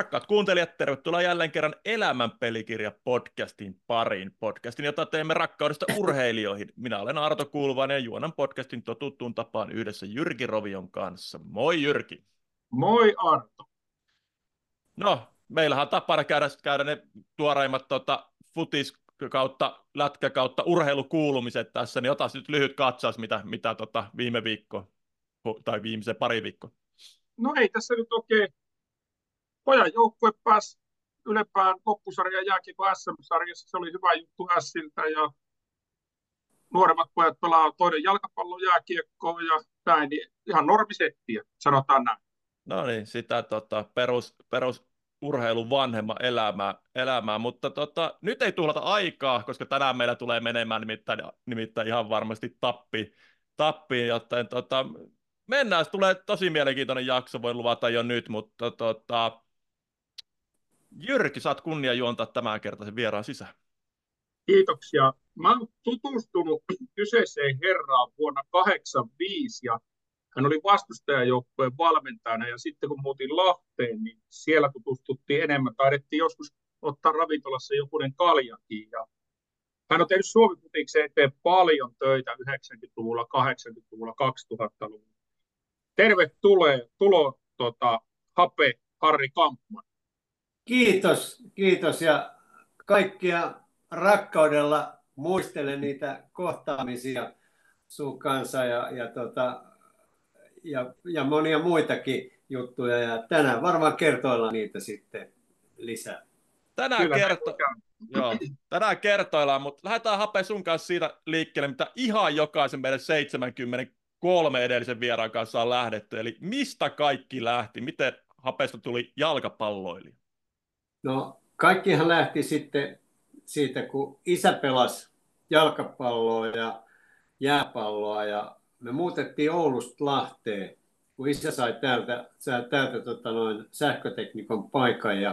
Rakkaat kuuntelijat, tervetuloa jälleen kerran Elämän pelikirja podcastin pariin. Podcastin, jota teemme rakkaudesta urheilijoihin. Minä olen Arto Kulvainen ja juonan podcastin totuttuun tapaan yhdessä Jyrki Rovion kanssa. Moi Jyrki. Moi Arto. No, meillähän on tapana käydä, käydä ne tuoreimmat tota, futis kautta, lätkä kautta urheilukuulumiset tässä, niin ota nyt lyhyt katsaus, mitä, mitä tota, viime viikko tai viimeisen pari viikko. No ei tässä nyt oikein pojan joukkue pääsi ylempään loppusarjan jääkiekko SM-sarjassa. Se oli hyvä juttu Siltä ja nuoremmat pojat pelaa toinen jalkapallon jääkiekkoa ja näin, niin ihan normisettiä, sanotaan näin. No niin, sitä tota, perus, perus urheilun vanhemman elämää, elämää. mutta tota, nyt ei tuhlata aikaa, koska tänään meillä tulee menemään nimittäin, nimittäin ihan varmasti tappi, tappiin, joten tota, mennään, tulee tosi mielenkiintoinen jakso, voin luvata jo nyt, mutta tota, Jyrki, saat kunnia juontaa tämän kertaisen vieraan sisään. Kiitoksia. Mä olen tutustunut kyseiseen herraan vuonna 1985 ja hän oli vastustajajoukkojen valmentajana ja sitten kun muutin Lahteen, niin siellä tutustuttiin enemmän. Taidettiin joskus ottaa ravintolassa jokunen kaljakin ja hän on tehnyt suomi eteen paljon töitä 90-luvulla, 80-luvulla, 2000-luvulla. Tervetuloa tulo, tota, Hape Harri Kampman. Kiitos, kiitos ja kaikkia rakkaudella muistelen niitä kohtaamisia sun kanssa ja, ja, tota, ja, ja monia muitakin juttuja ja tänään varmaan kertoilla niitä sitten lisää. Tänään, kerto... Joo, tänään kertoillaan, mutta lähdetään Hape sun kanssa siitä liikkeelle, mitä ihan jokaisen meidän 73 edellisen vieraan kanssa on lähdetty. Eli mistä kaikki lähti? Miten Hapesta tuli jalkapalloilija? No kaikkihan lähti sitten siitä, kun isä pelasi jalkapalloa ja jääpalloa ja me muutettiin Oulusta Lahteen, kun isä sai täältä, sai täältä tota noin, sähköteknikon paikan ja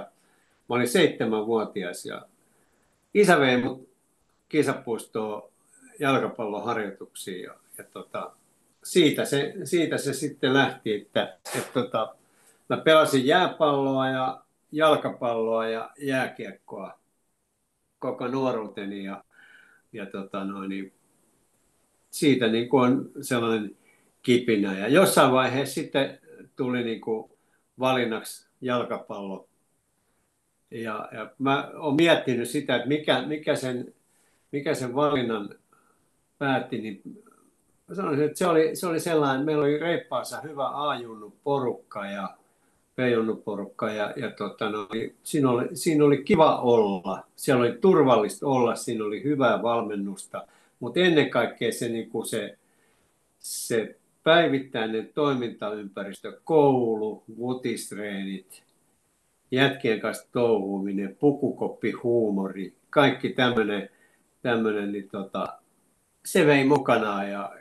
mä olin seitsemänvuotias ja isä vei mut kisapuistoon jalkapalloharjoituksiin ja, ja tota, siitä, se, siitä se sitten lähti, että, että tota, mä pelasin jääpalloa ja jalkapalloa ja jääkiekkoa koko nuoruuteni ja, ja tota noin, niin siitä niin kuin on sellainen kipinä. Ja jossain vaiheessa sitten tuli niin kuin valinnaksi jalkapallo. Ja, ja mä oon miettinyt sitä, että mikä, mikä, sen, mikä sen valinnan päätti, niin mä sanoisin, että se oli, se oli sellainen, meillä oli reippaansa hyvä ajunut porukka ja P-junnuporukka ja, ja tota, no, siinä, oli, siinä oli kiva olla. Siellä oli turvallista olla, siinä oli hyvää valmennusta, mutta ennen kaikkea se, niin kuin se, se päivittäinen toimintaympäristö, koulu, vutistreenit, jätkien kanssa touhuuminen, pukukoppi, huumori, kaikki tämmöinen niin tota, se vei mukanaan ja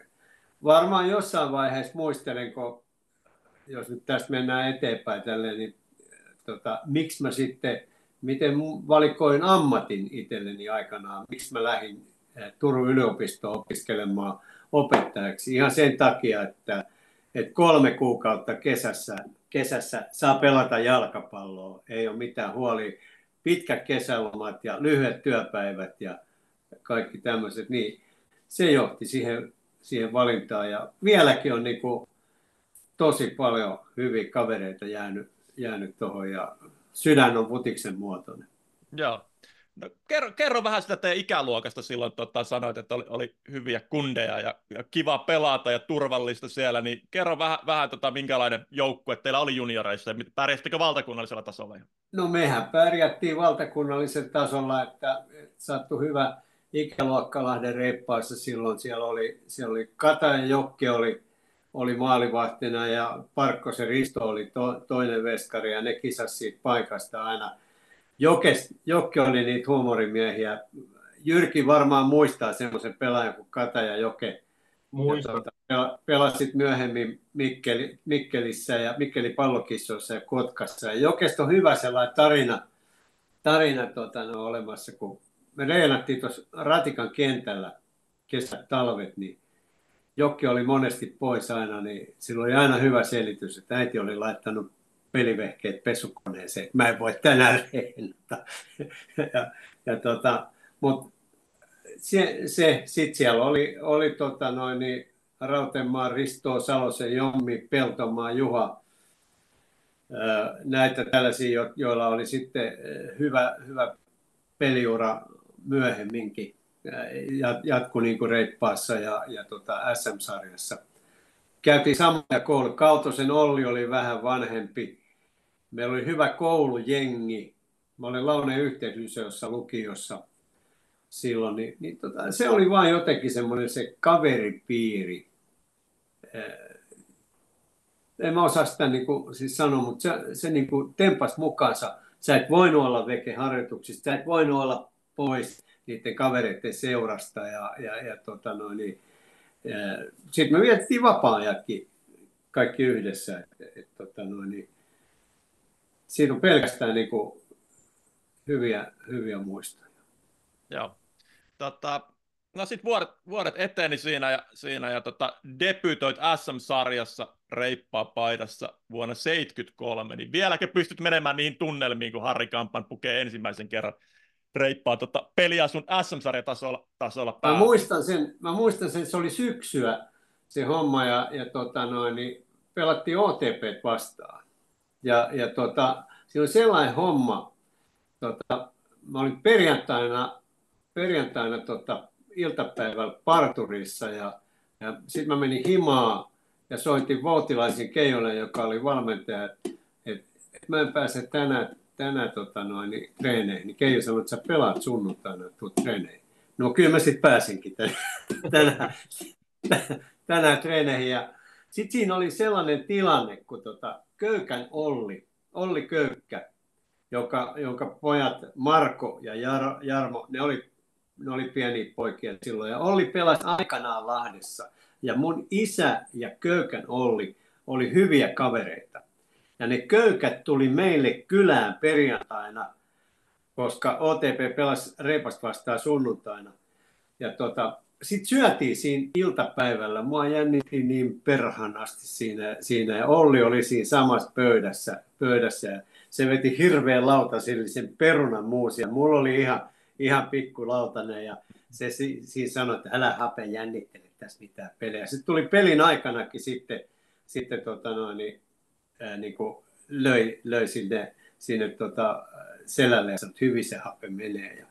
varmaan jossain vaiheessa muistelen, kun jos nyt tästä mennään eteenpäin tälleen, niin tota, miksi mä sitten, miten valikoin ammatin itselleni aikanaan, miksi mä lähdin eh, Turun yliopistoon opiskelemaan opettajaksi. Ihan sen takia, että, että kolme kuukautta kesässä, kesässä saa pelata jalkapalloa, ei ole mitään huoli, pitkät kesälomat ja lyhyet työpäivät ja kaikki tämmöiset, niin se johti siihen, siihen valintaan. Ja vieläkin on niin kuin tosi paljon hyviä kavereita jäänyt, jäänyt tuohon ja sydän on putiksen muotoinen. Joo. No, kerro, kerro vähän sitä teidän ikäluokasta silloin, tota, sanoit, että oli, oli hyviä kundeja ja, ja kiva pelata ja turvallista siellä, niin kerro vähän, vähän tota, minkälainen joukkue teillä oli junioreissa ja pärjästikö valtakunnallisella tasolla? No mehän pärjättiin valtakunnallisella tasolla, että, että sattui hyvä ikäluokka Lahden reippaissa silloin. Siellä oli, siellä oli Kata ja Jokki oli oli maalivahtina ja Parkkosen Risto oli to, toinen veskari ja ne kisasi siitä paikasta aina. Jokes, Jokke oli niitä huumorimiehiä. Jyrki varmaan muistaa semmoisen pelaajan kuin Kata ja Joke. Muista. Tuota, pelasit myöhemmin Mikkeli, Mikkelissä ja Mikkeli pallokissoissa ja Kotkassa. Ja Jokesta on hyvä sellainen tarina, tarina tota, no, olemassa, kun me reenattiin tuossa Ratikan kentällä kesät, talvet, niin Jokki oli monesti pois aina, niin sillä oli aina hyvä selitys, että äiti oli laittanut pelivehkeet pesukoneeseen, mä en voi tänään reenata. ja, ja tota, mutta se, se sitten siellä oli, oli tota noin, niin Rautenmaan Risto, Salosen Jommi, Peltomaa, Juha, näitä tällaisia, joilla oli sitten hyvä, hyvä peliura myöhemminkin jatku niin kuin reippaassa ja, ja tota SM-sarjassa. Käytiin samoja kouluja. Kautosen Olli oli vähän vanhempi. Meillä oli hyvä koulujengi. Mä olin Launeen yhteislyseossa lukiossa silloin. Niin, niin tota, se oli vain jotenkin semmoinen se kaveripiiri. En mä osaa sitä niin kuin, siis sanoa, mutta se, se niin kuin tempas mukaansa. Sä et voinut olla vekeharjoituksista, sä et voinut olla pois niiden kavereiden seurasta ja, ja, ja tota noin, niin, sitten me vietettiin vapaa-ajatkin kaikki yhdessä. Et, et, tota noin, niin, siinä on pelkästään niin kuin, hyviä, hyviä muistoja. Joo. Tota, no sitten vuodet, vuodet eteni siinä ja, siinä ja tota, debytoit SM-sarjassa reippaa paidassa vuonna 1973, niin vieläkö pystyt menemään niihin tunnelmiin, kun Harri Kampan pukee ensimmäisen kerran reippaa tota peliä sun SM-sarjatasolla tasolla mä muistan, sen, mä muistan sen, se oli syksyä se homma ja, ja tota noin, niin pelattiin OTP vastaan. Ja, ja tota, siinä oli sellainen homma, tota, mä olin perjantaina, perjantaina tota, iltapäivällä parturissa ja, ja sitten mä menin himaa ja soitin Voutilaisen Keijolle, joka oli valmentaja, että et, et mä en pääse tänään tänään tota noin, niin, treeneihin, niin Keijo sanoi, että sä pelaat sunnuntaina, tuut treeneihin. No kyllä mä sitten pääsinkin tänään, tänään treeneihin. Ja sitten siinä oli sellainen tilanne, kun tota, Köykän Olli, Olli Köykkä, joka, jonka pojat Marko ja Jar, Jarmo, ne oli, ne oli pieniä poikia silloin. Ja Olli pelasi aikanaan Lahdessa. Ja mun isä ja Köykän Olli oli hyviä kavereita. Ja ne köykät tuli meille kylään perjantaina, koska OTP pelasi reipasta vastaan sunnuntaina. Ja tota, sitten syötiin siinä iltapäivällä. Mua jännitti niin perhanasti siinä, siinä. Ja Olli oli siinä samassa pöydässä. pöydässä ja se veti hirveän lautasillisen perunan muusia. Mulla oli ihan, ihan pikku lautanen ja se si, siinä sanoi, että älä hape jännittele tässä mitään pelejä. Sitten tuli pelin aikanakin sitten, sitten tota noin, niin ää, niin kuin löi, löi sinne, sinne tota, selälle että hyvin se hape menee. Ja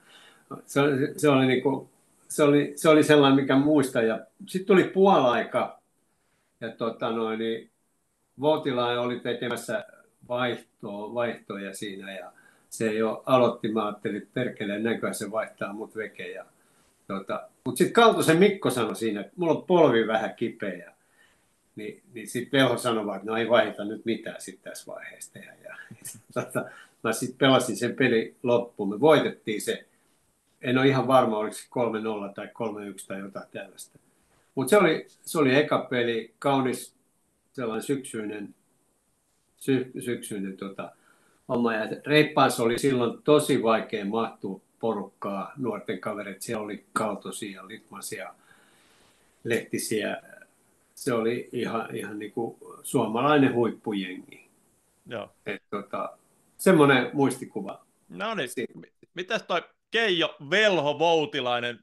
se, se, oli niin kuin, se, oli, se oli sellainen, mikä muista. Ja sitten tuli puolaika ja tota noin, niin Voutilainen oli tekemässä vaihtoa, vaihtoja siinä ja se jo aloitti, mä ajattelin, että perkeleen näköä se vaihtaa mut veke. Ja, tota, mutta sitten Kaltosen Mikko sanoi siinä, että mulla on polvi vähän kipeä. Niin, niin sitten Velho sanoi että no ei vaihda nyt mitään sitten tässä vaiheessa tehdä. Ja, tota, mä sitten pelasin sen peli loppuun. Me voitettiin se. En ole ihan varma, oliko se 3-0 tai 3-1 tai jotain tällaista. Mutta se oli, se oli eka peli, kaunis sellainen syksyinen, sy, syksyinen tota, homma. Ja reippaassa oli silloin tosi vaikea mahtua porukkaa, nuorten kavereita. Siellä oli Kaltosia, Litmasia, Lehtisiä, se oli ihan, ihan niin kuin suomalainen huippujengi. Joo. Et, tota, semmoinen muistikuva. No niin, mitäs toi Keijo Velho Voutilainen,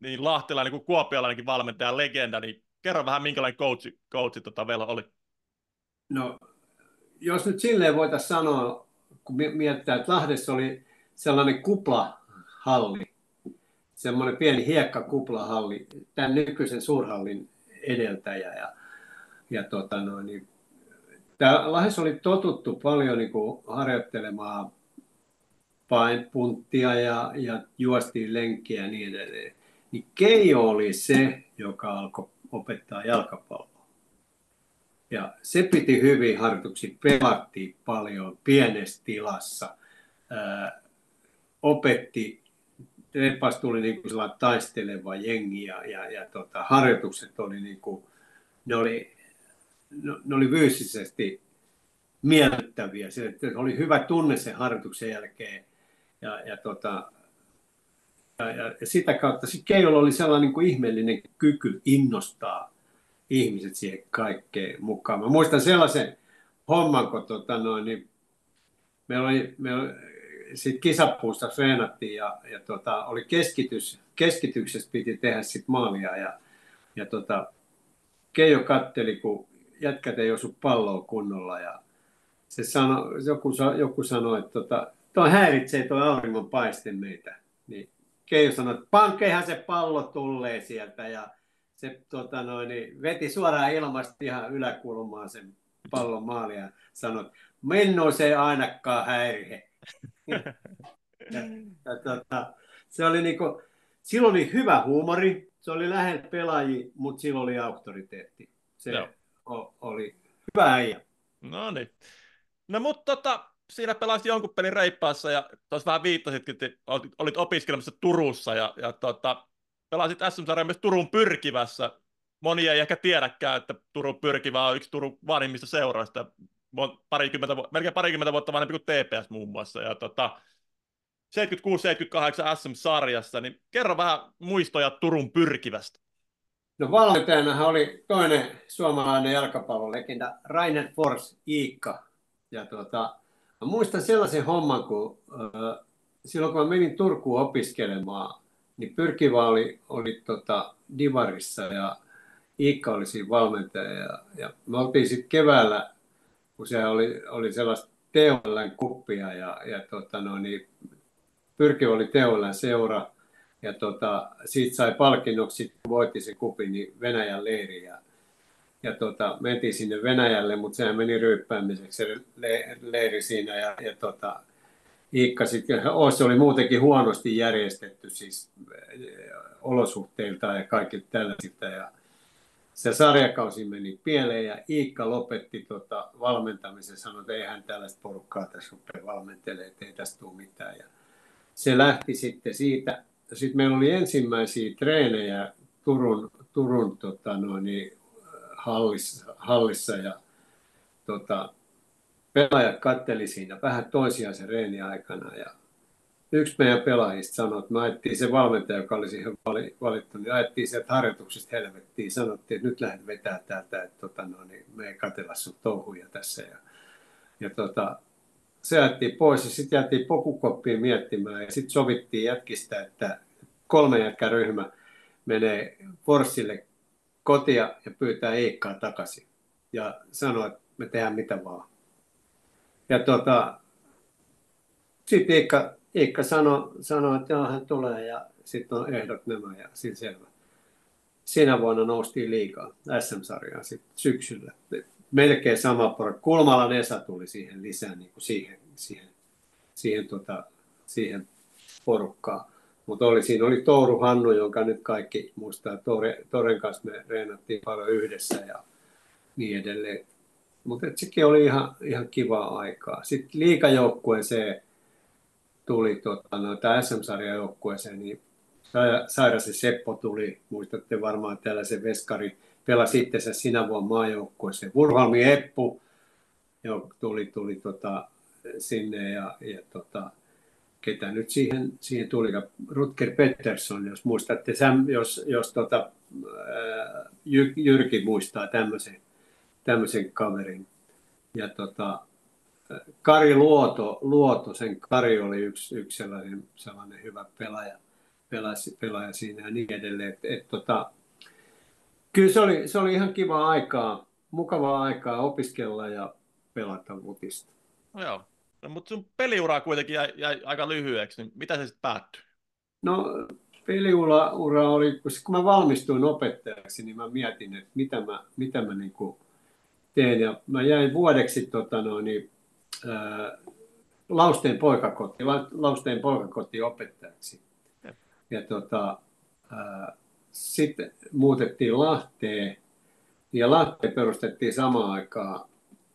niin lahtilainen kuin kuopialainenkin valmentaja, legenda, niin kerro vähän minkälainen coachi, coachi tota Velho oli? No, jos nyt silleen voitaisiin sanoa, kun mietitään, että Lahdessa oli sellainen kuplahalli, semmoinen pieni hiekkakuplahalli, tämän nykyisen suurhallin edeltäjä. Ja, ja tota noin, niin, tämä Lahes oli totuttu paljon niin kuin harjoittelemaan painpunttia ja, ja juostiin lenkkiä ja niin edelleen. Niin Keijo oli se, joka alkoi opettaa jalkapalloa. Ja se piti hyvin harjoituksia, pelattiin paljon pienessä tilassa, ää, opetti Repas tuli niin kuin taisteleva jengi ja, ja, ja tota, harjoitukset oli, niin kuin, ne oli, ne oli fyysisesti miellyttäviä. Se, että oli hyvä tunne sen harjoituksen jälkeen. Ja, ja, tota, ja, ja sitä kautta sit Keijolla oli sellainen niin kuin ihmeellinen kyky innostaa ihmiset siihen kaikkeen mukaan. Mä muistan sellaisen homman, kun tota, noin, niin meillä oli, meillä oli sit kisapuusta treenattiin ja, ja tota, oli keskitys, keskityksestä piti tehdä sit maalia ja, ja tota, Keijo katteli, kun jätkät ei osu palloa kunnolla ja se sano, joku, joku sanoi, että tota, toi häiritsee tuo auringon paiste meitä. Niin Keijo sanoi, että pankkeihan se pallo tulee sieltä ja se tota noin, niin veti suoraan ilmasta ihan yläkulmaan sen pallon maalia ja sanoi, minun se ainakaan häirihe. Ja, ja, tota, se oli niinku, silloin oli hyvä huumori, se oli lähellä pelaajia, mutta silloin oli auktoriteetti. Se o, oli hyvä äijä. No niin. No mutta tota, siinä pelasit jonkun pelin reippaassa ja tuossa vähän viittasitkin, että olit, olit opiskelemassa Turussa ja, ja tota, pelasit SM-sarjan myös Turun pyrkivässä. Moni ei ehkä tiedäkään, että Turun pyrkivä on yksi Turun vanhimmista seuroista, parikymmentä, melkein parikymmentä vuotta vanhempi kuin TPS muun muassa. Ja tota, 76-78 SM-sarjassa, niin kerro vähän muistoja Turun pyrkivästä. No valmentajana oli toinen suomalainen jalkapallolegenda, Rainer Fors Iikka. Ja tuota, mä muistan sellaisen homman, kun äh, silloin kun mä menin Turkuun opiskelemaan, niin Pyrkivä oli, oli tota Divarissa ja Iikka oli siinä valmentaja. Ja, ja me oltiin sitten keväällä, kun se oli, oli sellaista TOLn kuppia ja, ja tota no, niin Pyrkivä oli TOLn seura ja tota, siitä sai palkinnoksi, voitti se kupi, niin Venäjän leiri. Ja, ja tota, mentiin sinne Venäjälle, mutta sehän meni ryyppäämiseksi se leiri siinä. Ja, ja tota, Iikka sitten, se oli muutenkin huonosti järjestetty siis olosuhteilta ja kaikki tällaisilta. Ja se sarjakausi meni pieleen ja Iikka lopetti tota valmentamisen, sanoi, että eihän tällaista porukkaa tässä rupea valmentelemaan, että ei tästä tule mitään. Ja se lähti sitten siitä. Sitten meillä oli ensimmäisiä treenejä Turun, Turun tota, noin, niin, hallissa, hallissa ja tota, pelaajat katteli siinä vähän toisiaan se reeni aikana ja yksi meidän pelaajista sanoi, että me ajettiin se valmentaja, joka oli siihen valittu, niin ajettiin sieltä harjoituksesta helvettiin. Sanottiin, että nyt lähdet vetää täältä, että tota, no, niin me ei katella sun touhuja tässä. Ja, ja tota, se ajettiin pois ja sitten jäätiin pokukoppiin miettimään ja sitten sovittiin jätkistä, että kolme jätkäryhmä menee Forssille kotia ja pyytää Iikkaa takaisin. Ja sanoi, että me tehdään mitä vaan. Ja tota, sitten Iikka, Iikka sanoi, sano, että joo, hän tulee ja sitten on ehdot nämä ja siinä selvä. Siinä vuonna noustiin liikaa SM-sarjaan sitten syksyllä. Melkein sama porukka. Kulmalan Esa tuli siihen lisään niin kuin siihen, siihen, siihen, tota, siihen porukkaan. Mutta oli, siinä oli Touru Hannu, jonka nyt kaikki muistaa. Tore, Toren kanssa me reenattiin paljon yhdessä ja niin edelleen. Mutta sekin oli ihan, ihan kivaa aikaa. Sitten liikajoukkueeseen tuli tota, no, tämä SM-sarjan joukkueeseen, niin Sairasi Seppo tuli, muistatte varmaan tällaisen veskari, pelasi itsensä sinä vuonna maajoukkueeseen. Vurholmi Eppu jo, tuli, tuli tota, sinne ja, ja tota, ketä nyt siihen, siihen tuli, Rutger Pettersson, jos muistatte, jos, jos tota, Jyrki muistaa tämmöisen, tämmöisen kaverin. Ja tota, Kari Luoto, Luoto, sen Kari oli yksi, yksi sellainen, sellainen hyvä pelaaja, pelasi, pelaaja siinä ja niin edelleen. Et, et, tota, kyllä se oli, se oli ihan kiva aikaa, mukavaa aikaa opiskella ja pelata vutista. No joo, no, mutta sun peliura kuitenkin jäi, jäi aika lyhyeksi, niin mitä se sitten päättyi? No peliura ura oli, kun mä valmistuin opettajaksi, niin mä mietin, että mitä mä, mitä mä niin teen. Ja mä jäin vuodeksi tota, no, niin, Lausteen poikakoti, Lausteen poikakoti opettajaksi. Ja, ja tota, sitten muutettiin Lahteen ja Lahteen perustettiin samaan aikaan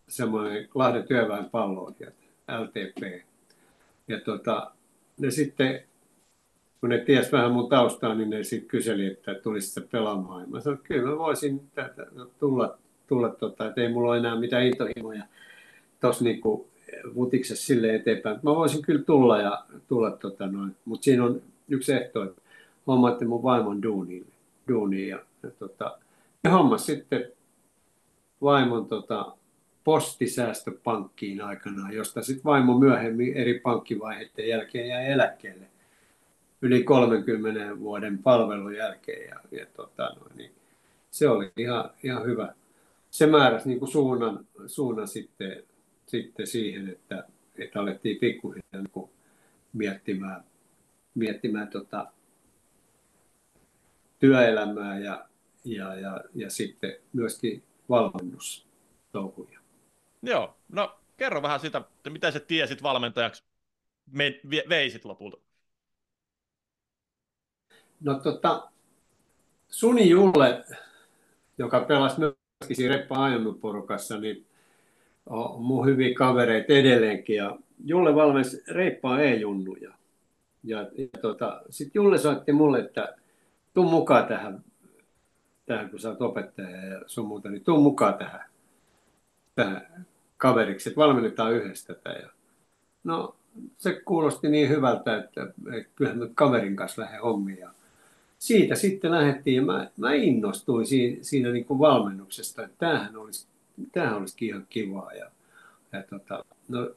semmoinen Lahden työväen palloilijat, LTP. Ja tota, ne sitten, kun ne ties vähän mun taustaa, niin ne sitten kyseli, että tulisi se pelaamaan. Mä sanoin, että kyllä mä voisin tulla, tulla tota, että ei mulla ole enää mitään intohimoja tuossa niinku vutiksessa sille eteenpäin. Mä voisin kyllä tulla ja tulla tota noin, mutta siinä on yksi ehto, että hommaatte mun vaimon duuniin. duuniin ja, ja tota, ja hommas sitten vaimon tota, postisäästöpankkiin aikanaan, josta sitten vaimo myöhemmin eri pankkivaiheiden jälkeen jäi eläkkeelle yli 30 vuoden palvelun jälkeen. Ja, ja tota, no, niin se oli ihan, ihan hyvä. Se määräsi niin suunnan, suunnan sitten, sitten siihen, että, että alettiin pikkuhiljaa niin miettimään, miettimään tota, työelämää ja, ja, ja, ja sitten myöskin valmennustouhuja. Joo, no kerro vähän sitä, että miten sä tiesit valmentajaksi me, veisit lopulta? No tota, Suni Julle, joka pelasi myöskin siinä Reppa porukassa, niin on mun hyviä kavereita edelleenkin. Ja Julle valmensi Reippaa E-junnuja. Ja, ja tota, sitten Julle soitti mulle, että tuu mukaan tähän, tähän kun sä oot opettaja ja sun muuta, niin tuu mukaan tähän, tähän kaveriksi, että valmennetaan yhdessä tätä. Ja, no, se kuulosti niin hyvältä, että, että kyllähän nyt kaverin kanssa lähden hommiin. Ja siitä sitten lähdettiin ja mä, mä innostuin siinä, siinä niin kuin valmennuksesta, että tämähän olisi, tämähän olisikin ihan kivaa. Ja, ja tota, no,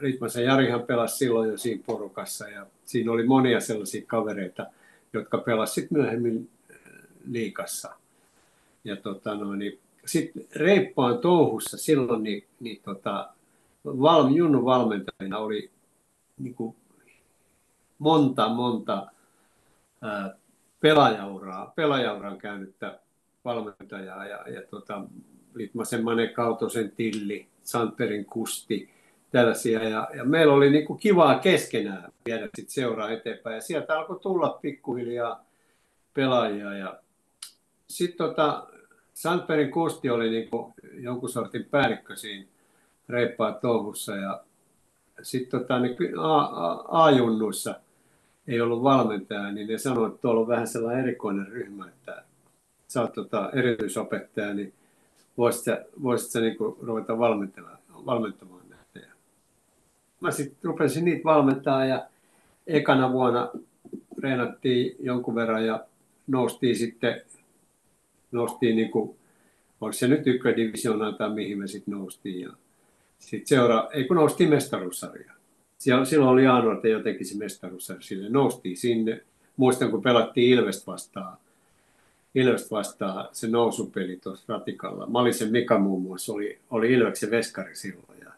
Ritmasen Jarihan pelasi silloin jo siinä porukassa ja siinä oli monia sellaisia kavereita, jotka pelasivat myöhemmin liikassa. Ja tota, no, niin, sitten reippaan touhussa silloin niin, niin tota, val, Junnu valmentajana oli niin kuin monta, monta ää, pelaajauraa, pelaajauran käynyttä valmentajaa ja, ja tota, Litmasen Mane Kautosen Tilli, Santerin Kusti, tällaisia. Ja, ja meillä oli niin kuin kivaa keskenään viedä sit seuraa eteenpäin. Ja sieltä alkoi tulla pikkuhiljaa pelaajia. Ja sitten tota, Sandbergin Kusti oli niin kuin jonkun sortin päällikkö siinä reippaa touhussa. Ja sitten tota, niin A-junnuissa ei ollut valmentaja, niin ne sanoivat, että tuolla on vähän sellainen erikoinen ryhmä, että sä oot tota, erityisopettaja, niin voisit sä, voisit sä niin kuin ruveta valmentamaan, näitä. Mä sitten rupesin niitä valmentaa ja ekana vuonna treenattiin jonkun verran ja noustiin sitten noustiin niin kuin, oliko se nyt ykködivisioonaan tai mihin me sitten noustiin. Ja sitten seura, ei kun noustiin mestaruussarjaan. Silloin oli Aanuorten jotenkin se mestaruussarja, sille noustiin sinne. Muistan, kun pelattiin Ilvest vastaan, Ilvest vastaan se nousupeli tuossa ratikalla. Malisen Mika muun muassa oli, oli Ilveksen veskari silloin ja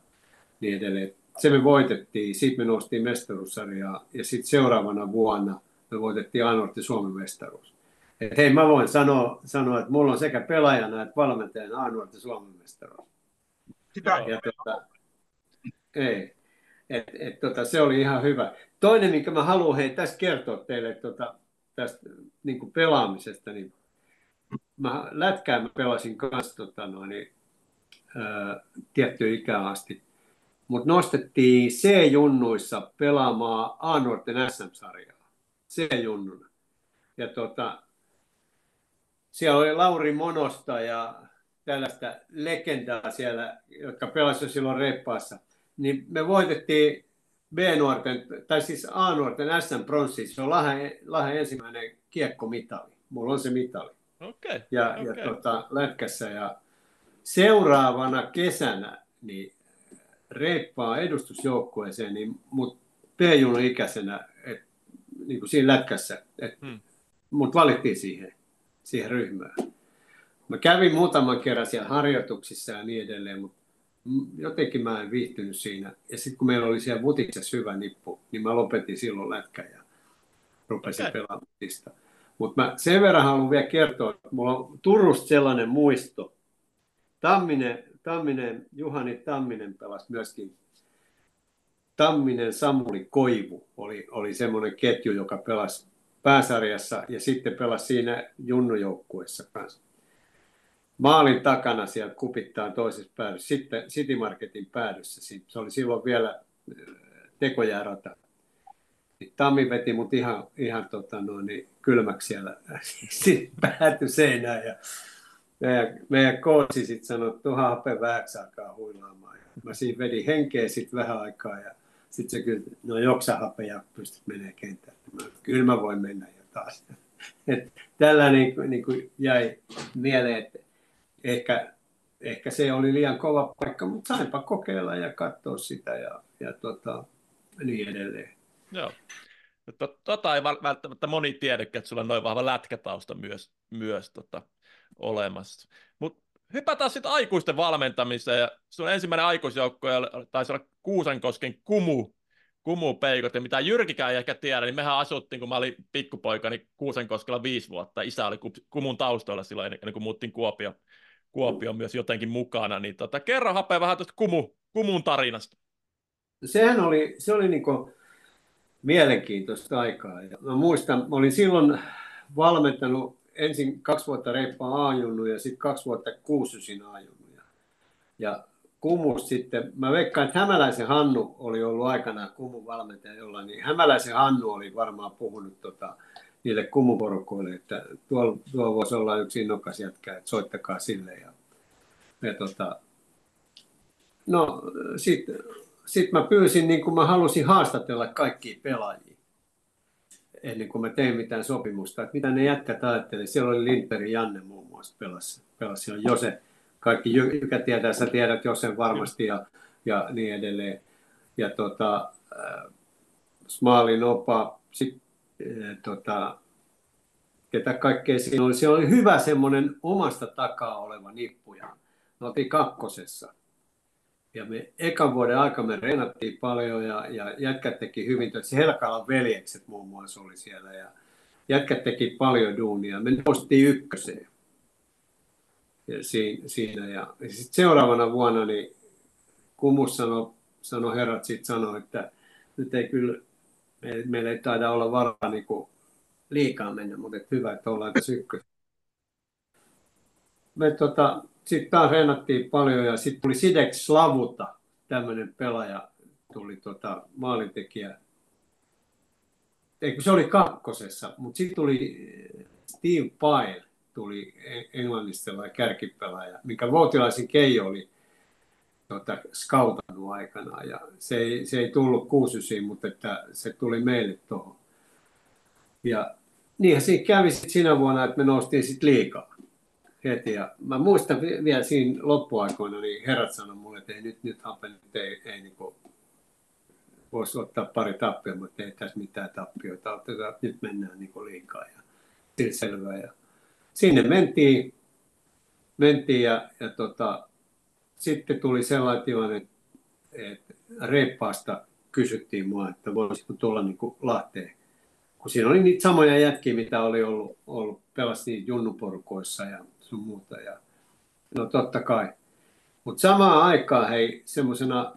niin edelleen. Se me voitettiin, sitten me noustiin mestaruussarjaa ja sitten seuraavana vuonna me voitettiin Aanuorten Suomen mestaruus. Et hei, mä voin sanoa, sanoa, että mulla on sekä pelaajana että valmentajana Aanuorten Suomen mestaruus. Sitä ja, tota, ei. Et, et, tota, se oli ihan hyvä. Toinen, minkä mä haluan hei, tästä kertoa teille tota, tästä niin kuin pelaamisesta, niin mä lätkää mä pelasin kanssa tota, noin, ää, tiettyyn ikään asti. Mutta nostettiin C-junnuissa pelaamaan A-nuorten SM-sarjaa. C-junnuna. Ja tota, siellä oli Lauri Monosta ja tällaista legendaa siellä, jotka pelasivat silloin reippaassa. Niin me voitettiin B-nuorten, tai siis A-nuorten SM-pronssi. Se on Lahden, Lahden ensimmäinen kiekkomitali. Mulla on se mitali. Okay, ja, okay. ja tota, lätkässä. Ja seuraavana kesänä niin reippaa edustusjoukkueeseen, niin mut p ikäisenä et, niin kuin siinä lätkässä, et, hmm. mut valittiin siihen siihen ryhmään. Mä kävin muutaman kerran siellä harjoituksissa ja niin edelleen, mutta jotenkin mä en viihtynyt siinä. Ja sitten kun meillä oli siellä Vutiksessa hyvä nippu, niin mä lopetin silloin lätkä ja rupesin okay. pelaamaan Mutta mä sen verran haluan vielä kertoa, että mulla on Turusta sellainen muisto. Tamminen, Tamminen, Juhani Tamminen pelasi myöskin Tamminen Samuli Koivu oli, oli semmoinen ketju, joka pelasi pääsarjassa ja sitten pelasi siinä junnujoukkueessa kanssa. Maalin takana siellä kupittaan toisessa päädyssä, sitten City Marketin päädyssä. Se oli silloin vielä äh, tekojärata. Niin Tammi veti mut ihan, ihan tota noin, niin kylmäksi siellä. Päätyi seinään ja meidän, meidän kootsi sitten sanoi, että tuohon hape vähäksi aikaa huilaamaan. Ja mä siinä vedin henkeä sitten vähän aikaa ja sitten se kyllä, no joksahape ja pystyt menemään kentälle. Mä, kyllä mä voin mennä jo taas. Et tällä niin, niin kuin jäi mieleen, että ehkä ehkä se oli liian kova paikka, mutta sainpa kokeilla ja katsoa sitä ja, ja tota, niin edelleen. Joo. Tota ei välttämättä moni tiedäkään, että sulla on noin vahva lätkätausta myös, myös tota, olemassa. Mutta hypätään sitten aikuisten valmentamiseen. Sun ensimmäinen aikuisjoukko taisi olla Kuusankosken Kumu, Kumu Peikot. Ja mitä Jyrkikään ei ehkä tiedä, niin mehän asuttiin, kun mä olin pikkupoika, niin Kuusankoskella viisi vuotta. Isä oli Kumun taustoilla silloin, ennen kuin muuttiin Kuopio, Kuopio myös jotenkin mukana. Niin tota, kerro Hape vähän tuosta Kumu, Kumun tarinasta. Sehän oli, se oli niin mielenkiintoista aikaa. Ja mä muistan, mä olin silloin valmentanut ensin kaksi vuotta reippaa ajunnu ja sitten kaksi vuotta kuusysin ajunnu. Ja, ja Kumus sitten, mä veikkaan, että Hämäläisen Hannu oli ollut aikanaan Kumun valmentaja jollain, niin Hämäläisen Hannu oli varmaan puhunut tota, niille kumuporukoille, että tuolla, tuolla voisi olla yksi innokas jätkä, että soittakaa sille. Ja, ja tota, no sitten sit mä pyysin, niin kuin mä halusin haastatella kaikkia pelaajia ennen kuin mä tein mitään sopimusta, että mitä ne jätkät ajatteli. Siellä oli Lindberg Janne muun muassa pelasi. pelasi. Siellä Jose, kaikki, joka tietää, sä tiedät Josen varmasti ja, ja niin edelleen. Ja tota, äh, Smaalin opa, sit, äh, tota, ketä kaikkea siinä oli. Siellä oli hyvä semmoinen omasta takaa oleva nippuja. Me oltiin kakkosessa. Ja me ekan vuoden aika me reenattiin paljon ja, ja jätkät teki hyvin. Se Helkalan veljekset muun muassa oli siellä ja jätkät teki paljon duunia. Me nostettiin ykköseen ja siinä. Ja, sitten seuraavana vuonna niin Kumus sanoi, sanoi herrat sitten sanoi, että nyt ei kyllä, meillä ei taida olla varaa niin liikaa mennä, mutta että hyvä, että ollaan tässä ykkös. Me tota, sitten taas reenattiin paljon ja sitten tuli Sidek Slavuta, tämmöinen pelaaja, tuli tota, maalintekijä. Eikö se oli kakkosessa, mutta sitten tuli eh, Steve Pyle, tuli Englannista kärkipelaaja, mikä Vuotilaisen Keijo oli tota, skautannut aikanaan. Ja se ei, se ei tullut kuusysiin, mutta että se tuli meille tuohon. Ja niinhän siinä kävi sit siinä vuonna, että me noustiin sitten liikaa heti. Ja mä muistan vielä siinä loppuaikoina, niin herrat sanoi mulle, että ei nyt, nyt hapen, että ei, ei niin kuin, voisi ottaa pari tappia, mutta ei tässä mitään tappioita oteta, nyt mennään niin liikaa. Ja sillä selvä. Ja sinne mentiin, mentiin ja, ja tota, sitten tuli sellainen tilanne, että reippaasta kysyttiin mua, että voisiko tulla niin kuin Lahteen. Kun siinä oli niitä samoja jätkiä, mitä oli ollut, ollut pelasi junnuporukoissa ja sun muuta. Ja, no totta kai. Mutta samaan aikaan hei, semmoisena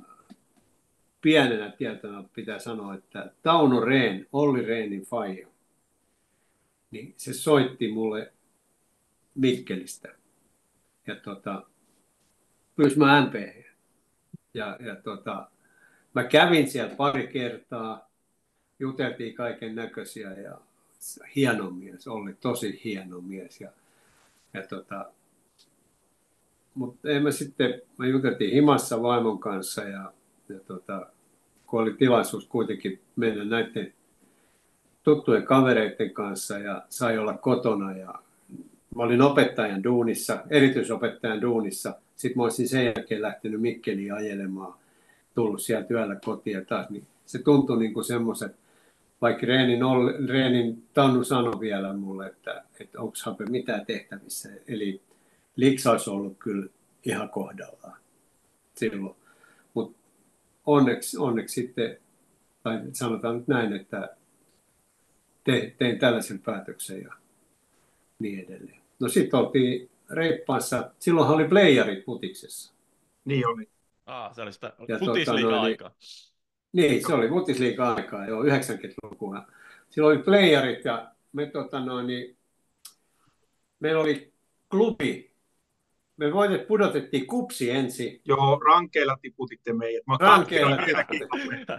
pienenä tietona pitää sanoa, että Tauno Rehn, Olli Rehnin faija, niin se soitti mulle Mikkelistä. Ja tota, pyysi mä MP. Ja, ja tota, mä kävin siellä pari kertaa, juteltiin kaiken näköisiä ja hieno mies, oli tosi hieno mies. Ja ja tota, mutta mä sitten, me juteltiin himassa vaimon kanssa ja, ja tota, kun oli tilaisuus kuitenkin mennä näiden tuttujen kavereiden kanssa ja sai olla kotona ja mä olin opettajan duunissa, erityisopettajan duunissa. Sitten mä olisin sen jälkeen lähtenyt Mikkeliin ajelemaan, tullut sieltä työllä kotiin taas, niin se tuntui niin kuin semmoiset vaikka Reenin, Reenin Tannu sanoi vielä mulle, että, että onko Hape mitään tehtävissä. Eli Liksa olisi ollut kyllä ihan kohdallaan silloin. Mutta onneksi, onneksi sitten, tai sanotaan nyt näin, että te, tein tällaisen päätöksen ja niin edelleen. No sitten oltiin reippaassa, silloinhan oli playerit putiksessa. Niin oli. Ah, se oli sitä futisliiga-aikaa. Tota, niin, niin, se oli Bundesliga aikaa jo 90-lukua. Silloin oli playerit ja me, tota noin, niin, meillä oli klubi. Me voitet, pudotettiin kupsi ensin. Joo, rankeilla tiputitte meidät. Mä rankeilla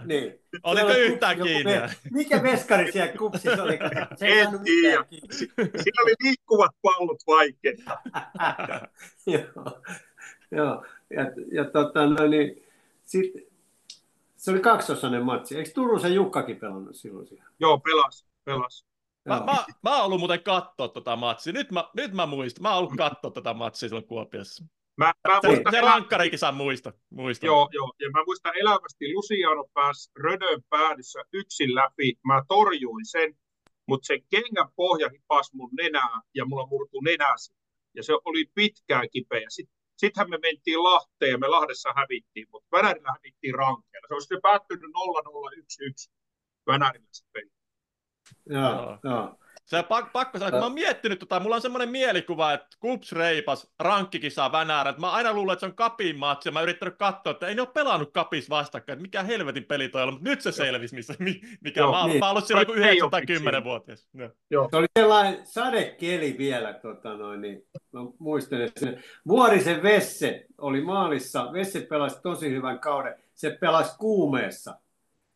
niin. Oliko yhtään kiinni? Mikä veskari siellä kupsissa oli? Se ei en tiedä. Siinä oli liikkuvat pallot vaikeita. joo, joo. Ja, ja tota, no, niin, sitten se oli kaksosainen matsi. Eikö Turusen Jukkakin pelannut silloin siellä? Joo, pelas, pelas. Mä, mä, mä oon ollut muuten katsoa tota matsia. Nyt mä, nyt mä muistan. Mä oon ollut katsoa tota matsia silloin Kuopiossa. Mä, mä se, muistan, se rankkarikin saa muista. muista. Joo, joo, ja mä muistan elävästi Luciano pääsi Rödön päädyssä yksin läpi. Mä torjuin sen, mutta sen kengän pohja hipas mun nenää ja mulla murtui nenäsi. Ja se oli pitkään kipeä. Sitten Sittenhän me mentiin Lahteen ja me Lahdessa hävittiin, mutta Vänärillä hävittiin rankeella. Se olisi se päättynyt 0-0-1-1 Vänärillä se peli. Joo, joo. Se on pakko, pakko sanoa, että mä oon miettinyt, tota, mulla on semmoinen mielikuva, että Kups reipas, rankkikin saa Vänärä. Että mä aina luulen, että se on kapin matsi, ja mä oon yrittänyt katsoa, että ei ne ole pelannut kapis vastakkain, että mikä helvetin peli toi on, mutta nyt se selvisi, missä, mikä Joo, mä, niin. mä oon ollut siellä 9 tai 10 vuotias. Joo. Se oli sellainen sadekeli vielä, tota noin, niin mä muistan, että Vuorisen Vesse oli maalissa, Vesse pelasi tosi hyvän kauden, se pelasi kuumeessa.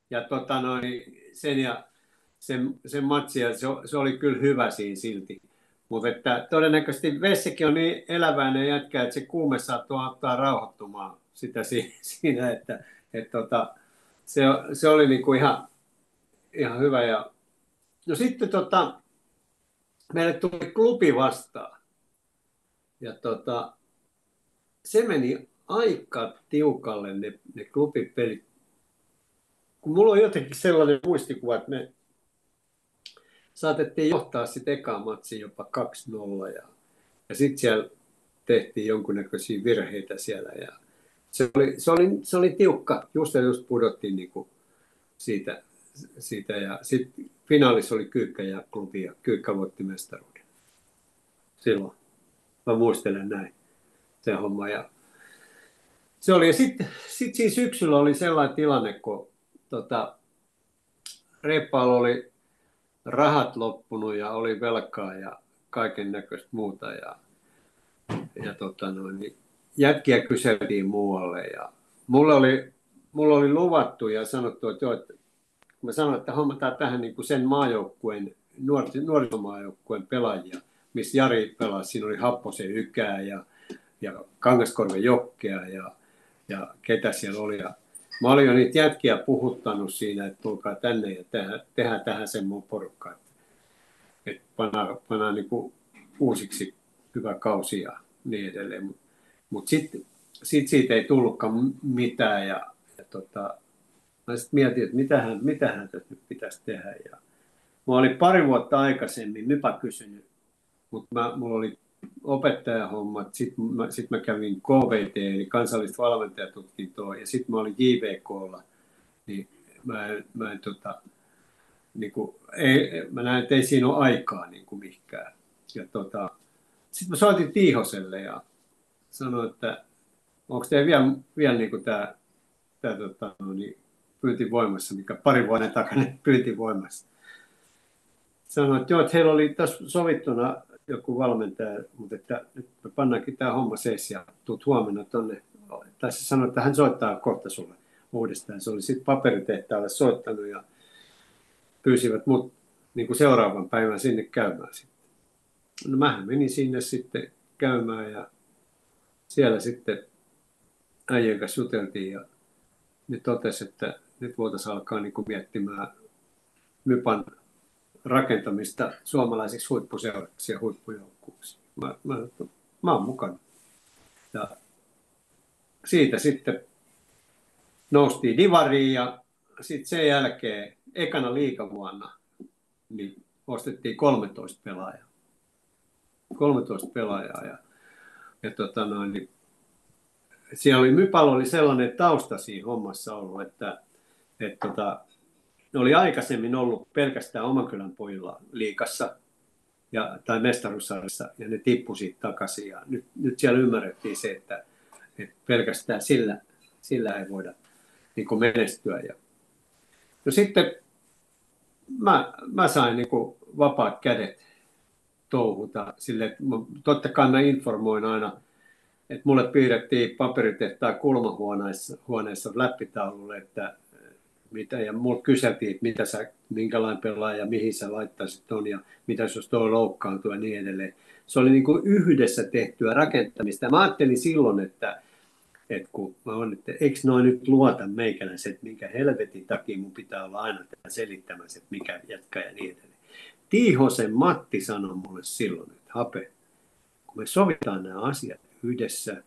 Ja tota noin, sen ja sen, sen matsi, ja se, se, oli kyllä hyvä siinä silti. Mutta että todennäköisesti Vessikin on niin eläväinen jätkä, että se kuume saattoi auttaa rauhoittumaan sitä siinä, että et tota, se, se oli niinku ihan, ihan hyvä. Ja, no sitten tota, meille tuli klubi vastaan. Ja tota, se meni aika tiukalle ne, ne klubipelit. Kun mulla on jotenkin sellainen muistikuva, että me saatettiin johtaa sitten ekaan matsin jopa 2-0 ja, ja sitten siellä tehtiin jonkunnäköisiä virheitä siellä ja se oli, se oli, se oli tiukka, just ja just pudottiin niin kuin siitä, siitä ja sitten finaalissa oli Kyykkä ja klubi ja Kyykkä voitti mestaruuden. Silloin. Mä muistelen näin se homma. Ja se oli, ja sitten sit siinä syksyllä oli sellainen tilanne, kun tota, Reippaalla oli rahat loppunut ja oli velkaa ja kaiken näköistä muuta. Ja, ja tota noin, niin jätkiä kyseltiin muualle ja mulla oli, mulla oli luvattu ja sanottu, että joo, että mä sanoin, että hommataan tähän niin kuin sen maajoukkueen, nuorisomaajoukkueen pelaajia, missä Jari pelasi, siinä oli Happosen Ykää ja, ja Kangaskorven Jokkea ja, ja ketä siellä oli. Ja Mä olin jo niitä jätkiä puhuttanut siinä, että tulkaa tänne ja tehdään, tehdään tähän mun porukka. Että, että pannaan, pannaan niin kuin uusiksi hyvä kausi ja niin edelleen. Mutta mut sitten sit siitä ei tullutkaan mitään ja, ja tota, mä sitten mietin, että mitähän, mitähän tässä nyt pitäisi tehdä. Ja mä olin pari vuotta aikaisemmin Mypä kysynyt, mutta mulla oli opettajahommat, sitten mä, sit mä kävin KVT, eli kansallista valmentajatutkintoa, ja sitten mä olin JVKlla, niin mä, mä en, tota, niin kuin, ei, mä näin, että ei siinä ole aikaa niin kuin mihinkään. Ja tota, sitten mä soitin Tiihoselle ja sanoin, että onko teillä vielä, vielä niin kuin tämä, tämä tota, no niin, pyynti voimassa, mikä pari vuoden takana pyynti voimassa. Sanoin, että joo, että heillä oli tässä sovittuna joku valmentaja, mutta että nyt me pannaankin tämä homma seis ja tuut huomenna tuonne. Tai se sanoi, että hän soittaa kohta sulle uudestaan. Se oli sitten paperitehtaalle soittanut ja pyysivät mut niin kuin seuraavan päivän sinne käymään sitten. No mähän menin sinne sitten käymään ja siellä sitten äijän kanssa juteltiin ja ne totesi, että nyt voitaisiin alkaa niin kuin miettimään Mypan rakentamista suomalaisiksi huippuseuraksi ja huippujoukkueiksi. Mä, mä, mä oon mukana. Ja siitä sitten noustiin divariin ja sitten sen jälkeen ekana liikavuonna niin ostettiin 13 pelaajaa. 13 pelaajaa ja, ja tota noin, niin siellä oli, Mypalo oli sellainen tausta siinä hommassa ollut, että, että tota, ne oli aikaisemmin ollut pelkästään oman kylän pojilla liikassa ja, tai mestaruussarjassa ja ne tippui siitä takaisin. Ja nyt, nyt siellä ymmärrettiin se, että, että pelkästään sillä, sillä ei voida niin kuin menestyä. Ja, no sitten mä, mä sain niin kuin vapaat kädet touhuta sille, että totta kai mä informoin aina, että mulle piirrettiin paperitehtaan kulmahuoneessa huoneessa läppitaululle, että mitä, ja mulla kyseltiin, että mitä sä, minkälainen pelaaja, mihin sä laittaisit ton ja mitä jos tuo loukkaantuu ja niin edelleen. Se oli niin kuin yhdessä tehtyä rakentamista. Mä ajattelin silloin, että, että kun mä on, että eikö noin nyt luota meikäläiset, että minkä helvetin takia mun pitää olla aina selittämässä, että mikä jatkaa ja niin edelleen. Tiihosen Matti sanoi mulle silloin, että Hape, kun me sovitaan nämä asiat yhdessä,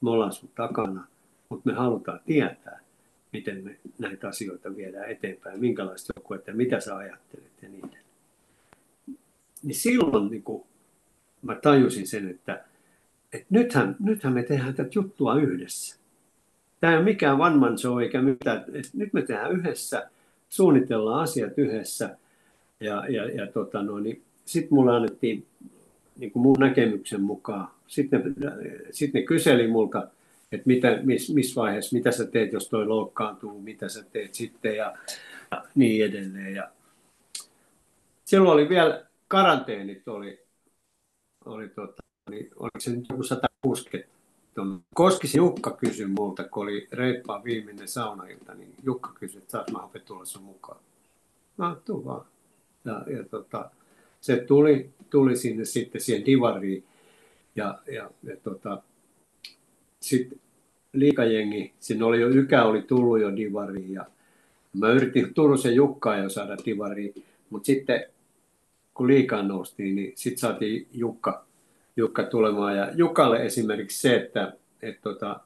me ollaan sun takana, mutta me halutaan tietää, miten me näitä asioita viedään eteenpäin, minkälaista joukkuetta ja mitä sä ajattelet ja niin Niin silloin niin kuin, mä tajusin sen, että, että nythän, nythän me tehdään tätä juttua yhdessä. Tämä ei ole mikään one man show eikä mitään. Että nyt me tehdään yhdessä, suunnitellaan asiat yhdessä ja, ja, ja tota no, niin sitten mulle annettiin niin kuin mun näkemyksen mukaan. Sitten ne, sit ne kyseli multa, että mitä, miss, missä vaiheessa, mitä sä teet, jos toi loukkaantuu, mitä sä teet sitten ja, ja niin edelleen. Ja silloin oli vielä karanteenit, oli, oli tota, niin, oliko se nyt joku 160 Koskisi Jukka kysyi multa, kun oli reippaan viimeinen saunailta, niin Jukka kysyi, että saat mä tulla sun mukaan. No, tuu vaan. Ja, ja tota, se tuli, tuli sinne sitten siihen divariin ja, ja, ja tota, sitten liikajengi, sinne oli jo, Ykä oli tullut jo divariin ja mä yritin Turusen Jukkaa jo saada divariin, mutta sitten kun liikaan noustiin, niin sitten saatiin Jukka, Jukka tulemaan. Ja Jukalle esimerkiksi se, että et tota,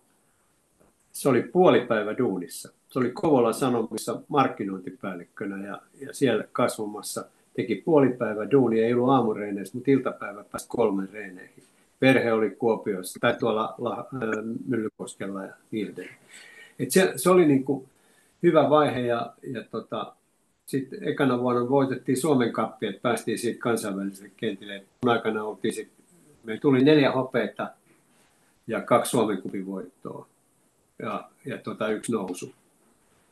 se oli puolipäivä duunissa. Se oli Kovolan Sanomissa markkinointipäällikkönä ja, ja siellä kasvamassa teki puolipäivä duunia, ei ollut aamureeneissä, mutta iltapäivä pääsi kolmen reeneihin perhe oli Kuopiossa tai tuolla La, Myllykoskella ja niin Et se, se, oli niin kuin hyvä vaihe ja, ja tota, sitten ekana vuonna voitettiin Suomen kappi, että päästiin siitä kansainväliselle kentille. Mun aikana oltiin sit, me tuli neljä hopeita ja kaksi Suomen kupin voittoa ja, ja tota, yksi nousu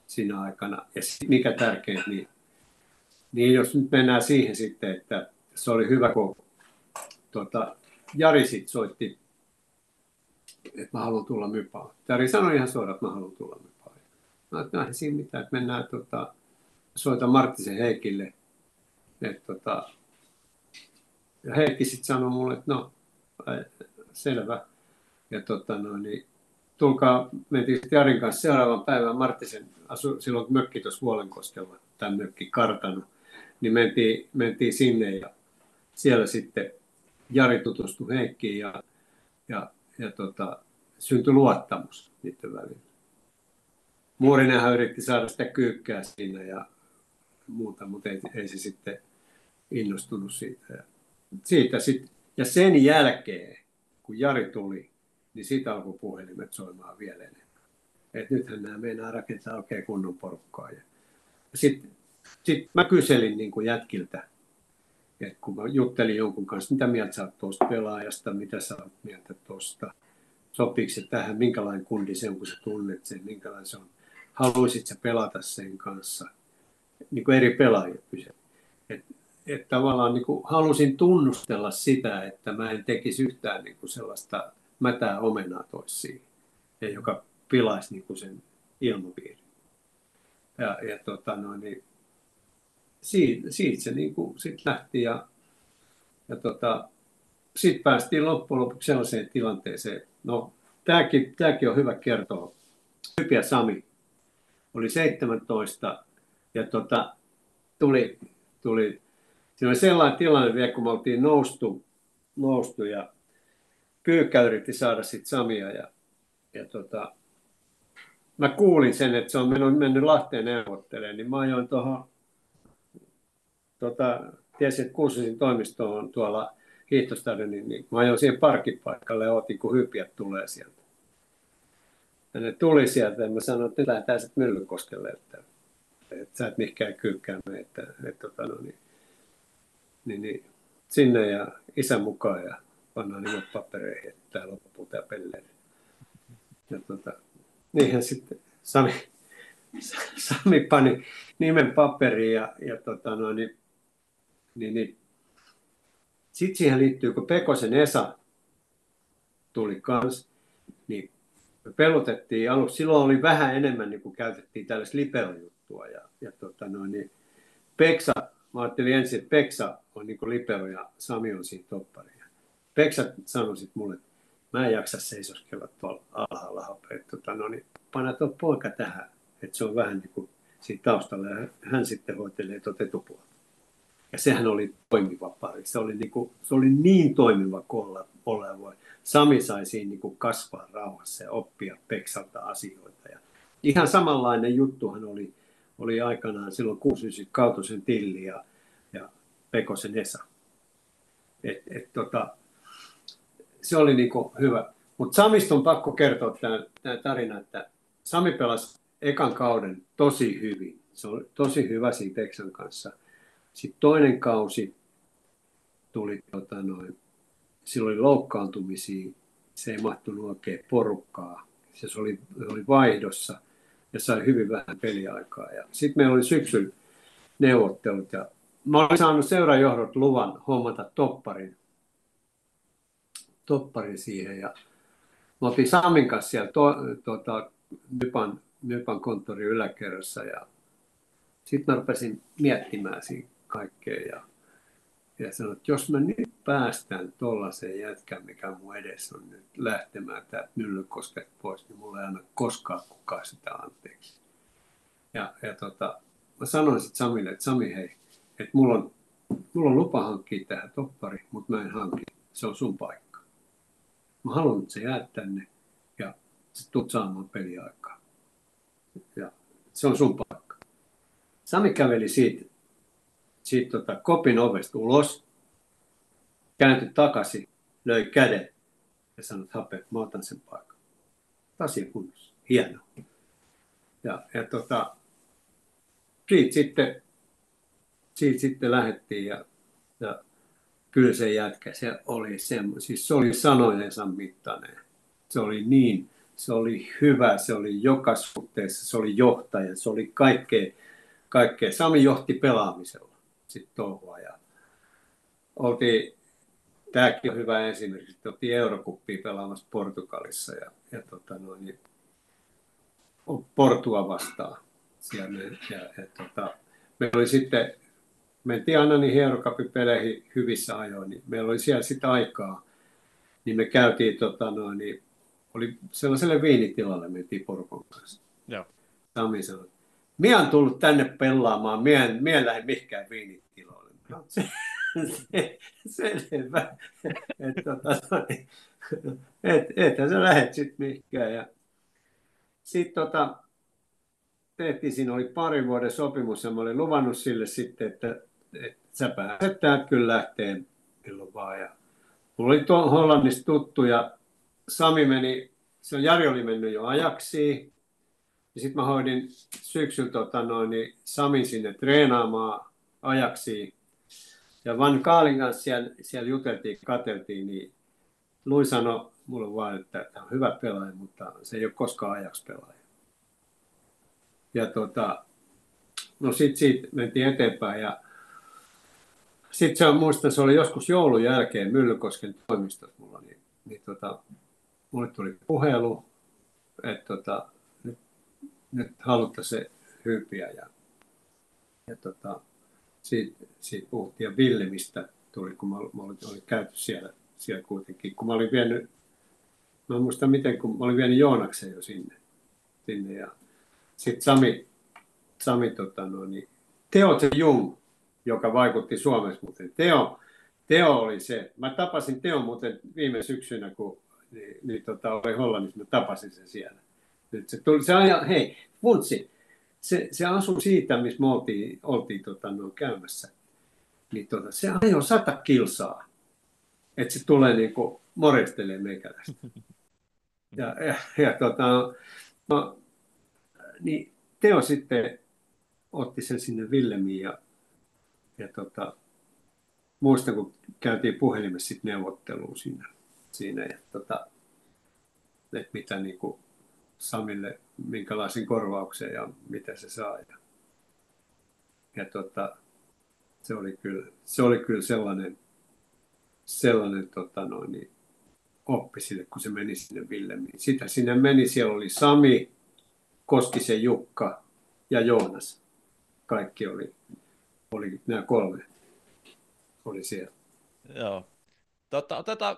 siinä aikana. Ja sit, mikä tärkeintä, niin, niin jos nyt mennään siihen sitten, että se oli hyvä, kun tota, Jari sitten soitti, että mä haluan tulla mypaan. Jari sanoi ihan suoraan, että mä haluan tulla mypaan. Mä ajattelin, että siinä mitään, että mennään tota, soita Marttisen Heikille. Et, tota, ja Heikki sitten sanoi mulle, että no, selvä. Ja tota, no, niin, tulkaa, mentiin sitten Jarin kanssa seuraavan päivän, Marttisen asu silloin mökki tuossa Vuolenkoskella, tämä mökki kartano, niin mentiin, mentiin sinne ja siellä sitten Jari tutustui Heikkiin ja, ja, ja tota, syntyi luottamus niiden välillä. Muurinenhan yritti saada sitä kyykkää siinä ja muuta, mutta ei, ei se sitten innostunut siitä. Ja, siitä sit, ja sen jälkeen, kun Jari tuli, niin siitä alkoi puhelimet soimaan vielä enemmän. Et nythän nämä meinaa rakentaa oikein kunnon porukkaa. Sitten sit mä kyselin niin kuin jätkiltä, et kun mä juttelin jonkun kanssa, mitä mieltä sä oot tuosta pelaajasta, mitä sä oot mieltä tuosta, sopiiko se tähän, minkälainen kundi se on, kun sä tunnet sen, minkälainen se on, haluaisit sä pelata sen kanssa, niin kuin eri pelaajia kyse. Et, et tavallaan niin kuin halusin tunnustella sitä, että mä en tekisi yhtään niin kuin sellaista mätää omenaa toisiin, joka pilaisi niin kuin sen ilmapiirin. Ja, ja tota, no, niin, siitä, siitä se niin kuin sit lähti ja, ja tota, sitten päästiin loppujen lopuksi sellaiseen tilanteeseen. No, tämäkin, tämäkin on hyvä kertoa. Hypiä Sami oli 17 ja tota, tuli, tuli, siinä oli sellainen tilanne vielä, kun me oltiin noustu, noustu ja Kyykkä yritti saada sitten Samia ja, ja tota, mä kuulin sen, että se on mennyt, mennyt Lahteen neuvottelemaan, niin mä ajoin tuohon tota, tiesin, että Kuusisin toimisto on tuolla hiihtostadionin, niin mä ajoin siihen parkkipaikalle ja otin, kun hypiät tulee sieltä. Ja ne tuli sieltä ja mä sanoin, että nyt lähdetään sitten Myllykoskelle, että, että sä et mihinkään kyykkään mene, että, että, tota, no, niin, niin, niin, sinne ja isän mukaan ja pannaan nimet papereihin, että tämä loppuu tämä pelleeri. Ja tota, niinhän sitten Sami, Sami pani nimen paperiin ja, ja tota, no, niin, niin, niin. Sitten siihen liittyy, kun Pekosen Esa tuli kans, niin me pelotettiin aluksi. Silloin oli vähän enemmän, niin kuin käytettiin tällaista liberojuttua. Ja, ja tota noin, niin Peksa, mä ajattelin ensin, että Peksa on niin libero ja Sami on siinä toppari. Peksa sanoi sitten mulle, että mä en jaksa seisoskella tuolla alhaalla. Että tota, no niin, panna tuo poika tähän, että se on vähän niin kuin siitä taustalla ja hän sitten hoitelee tuota etupuolta. Ja sehän oli toimiva pari. Se oli niin, kuin, se oli niin toimiva kuin olla voi. Sami sai siinä niin kuin kasvaa rauhassa ja oppia Peksalta asioita. Ja ihan samanlainen juttuhan oli, oli aikanaan silloin 69 Kautosen Tilli ja, ja Pekosen Esa. Et, et, tota, se oli niin kuin hyvä. Mutta Samista on pakko kertoa tämä tarina, että Sami pelasi ekan kauden tosi hyvin. Se oli tosi hyvä siinä Texan kanssa. Sitten toinen kausi tuli, tota noin, sillä oli loukkaantumisia, se ei mahtunut oikein porukkaa. Se oli, oli vaihdossa ja sai hyvin vähän peliaikaa. Sitten meillä oli syksyn neuvottelut ja mä olin saanut seurajohdot luvan hommata topparin, topparin siihen ja me oltiin Samin kanssa siellä to, tota, Nypan, Nypan konttorin yläkerrassa ja sitten mä rupesin miettimään siinä kaikkea ja, ja sanoin, että jos mä nyt päästään tuollaiseen jätkään, mikä mun edessä on nyt lähtemään täältä Myllykoskesta pois, niin mulla ei anna koskaan kukaan sitä anteeksi. Ja, ja tota, mä sanoin sitten Samille, että Sami hei, että mulla on, mulla on lupa hankkia tähän toppari, mutta mä en hanki. Se on sun paikka. Mä haluan, että sä jäät tänne ja sä tulet saamaan peliaikaa. Ja se on sun paikka. Sami käveli siitä, siitä tota, kopin ovesta ulos, kääntyi takaisin, löi käden ja sanoi, että hape, mä otan sen paikan. Asia kunnossa. Hienoa. Ja, ja tota, siitä sitten siitä sitten lähdettiin ja, ja kyllä se jätkä, se oli semmo, siis se oli sanojensa mittainen. Se oli niin, se oli hyvä, se oli joka suhteessa, se oli johtaja, se oli kaikkea, kaikkea. Sami johti pelaamisella sitten touhua ja oltiin, tämäkin on hyvä esimerkki, että oltiin Eurokuppia pelaamassa Portugalissa ja, ja tota noin, niin, Portua vastaan siellä. Ja, ja, tota, meillä oli sitten mentiin aina niihin Eurocupin-peleihin hyvissä ajoin, niin meillä oli siellä sitä aikaa, niin me käytiin, tota, noin, niin oli sellaiselle viinitilalle, mentiin porukon kanssa. Joo. Sami sanoi, minä olen tullut tänne pelaamaan, minä en, minä en lähde mihinkään viinitiloille. No, se, se, selvä, että tota, et, ethän sä lähdet sitten mihinkään. Ja sitten tota, tehtiin, siinä oli parin vuoden sopimus ja mä olin luvannut sille sitten, että että sä pääset täältä kyllä lähtee milloin vaan. Ja mulla oli tuo Hollannista tuttu ja Sami meni, se on Jari oli mennyt jo ajaksi. Ja sitten mä hoidin syksyllä tota noin, niin Samin sinne treenaamaan ajaksi. Ja Van Kaalin kanssa siellä, siellä juteltiin, kateltiin, niin Lui sanoi mulle vaan, että tämä on hyvä pelaaja, mutta se ei ole koskaan ajaksi pelaaja. Ja tota, no sitten siitä mentiin eteenpäin ja sitten se on, muistan, se oli joskus joulun jälkeen Myllykosken toimistossa mulla, niin, niin tota, mulle tuli puhelu, että tota, nyt, haluttaisiin se hyppiä ja, ja tota, siitä, siitä puhuttiin ja Villemistä tuli, kun mä, mä olin, olin käyty siellä, siellä kuitenkin, kun mä olin vienyt, mä en muista miten, kun mä olin vienyt Joonaksen jo sinne, sinne ja sitten Sami, Sami tota, no, niin, Teo Jung joka vaikutti Suomessa muuten. Teo, Teo oli se. Mä tapasin Teo muuten viime syksynä, kun niin, niin tota, oli Hollannissa, mä tapasin sen siellä. Nyt se tuli, se aja, hei, Funtsi, se, se asui siitä, missä me oltiin, oltiin tota, no, käymässä. Niin tota, se ajoi sata kilsaa, että se tulee niin kuin morjestelee meikäläistä. Ja, ja, ja tota, no, niin Teo sitten otti sen sinne Villemiin ja ja tota, muistan, kun käytiin puhelimessa sit neuvottelua siinä, siinä ja tota, että mitä niin kuin Samille, minkälaisen korvauksen ja mitä se saa. Ja, ja tota, se, oli kyllä, se oli kyllä sellainen, sellainen tota noin, niin oppi sille, kun se meni sinne Villemiin. Sitä sinne meni, siellä oli Sami, Koskisen Jukka ja Joonas. Kaikki oli oli nämä kolme oli siellä. Joo. Tota, otetaan,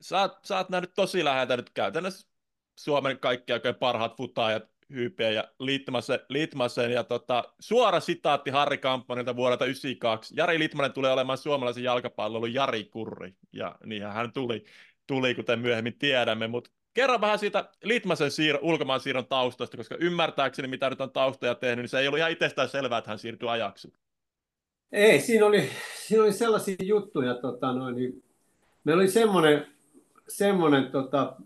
sä, sä oot nähnyt tosi läheltä nyt käytännössä Suomen kaikki oikein parhaat futaajat hyypiä ja Litmasen, Litmasen ja tota, suora sitaatti Harri Kamppanilta vuodelta 1992. Jari Litmanen tulee olemaan suomalaisen jalkapallon Jari Kurri, ja niinhän hän tuli, tuli kuten myöhemmin tiedämme, mutta kerro vähän siitä Litmasen siir- ulkomaan siirron taustasta, koska ymmärtääkseni, mitä nyt on taustoja tehnyt, niin se ei ollut ihan itsestään selvää, että hän siirtyi ajaksi. Ei, siinä oli, siinä oli sellaisia juttuja, tota, noin, niin, meillä oli semmoinen, semmoinen tota,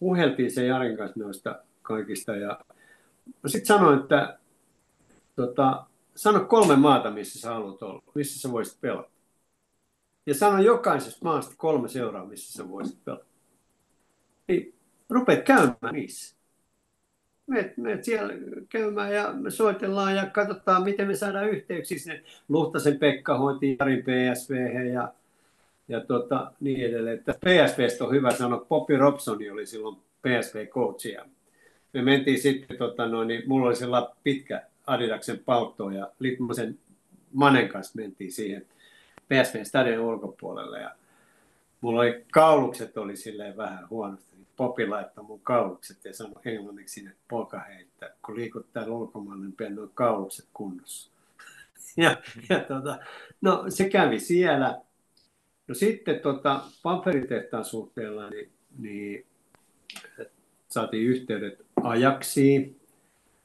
puheltiin sen Jarin kanssa noista kaikista ja sitten sanoin, että tota, sano kolme maata, missä sä haluat olla, missä sä voisit pelata. Ja sano jokaisesta maasta kolme seuraa, missä sä voisit pelata. Niin rupeat käymään niissä. Meet, meet siellä käymään ja me soitellaan ja katsotaan, miten me saadaan yhteyksiä sinne. Luhtasen Pekka hoiti Jarin PSV ja, ja tota, niin edelleen. Että PSVstä on hyvä sanoa. Poppy Robsoni oli silloin PSV-coachia. Me mentiin sitten, tota, noin, niin mulla oli sellainen pitkä Adidaksen paltto ja Litmosen Manen kanssa mentiin siihen PSV stadion ulkopuolelle ja mulla oli kaulukset oli silleen vähän huonosti. Popi laittoi mun kaulukset ja sanoi englanniksi sinne poika että kun liikut täällä ulkomailla, niin pidä noin kaulukset kunnossa. ja, ja tota, no se kävi siellä. No sitten tota, paperitehtaan suhteella, niin, niin saatiin yhteydet Ajaksiin.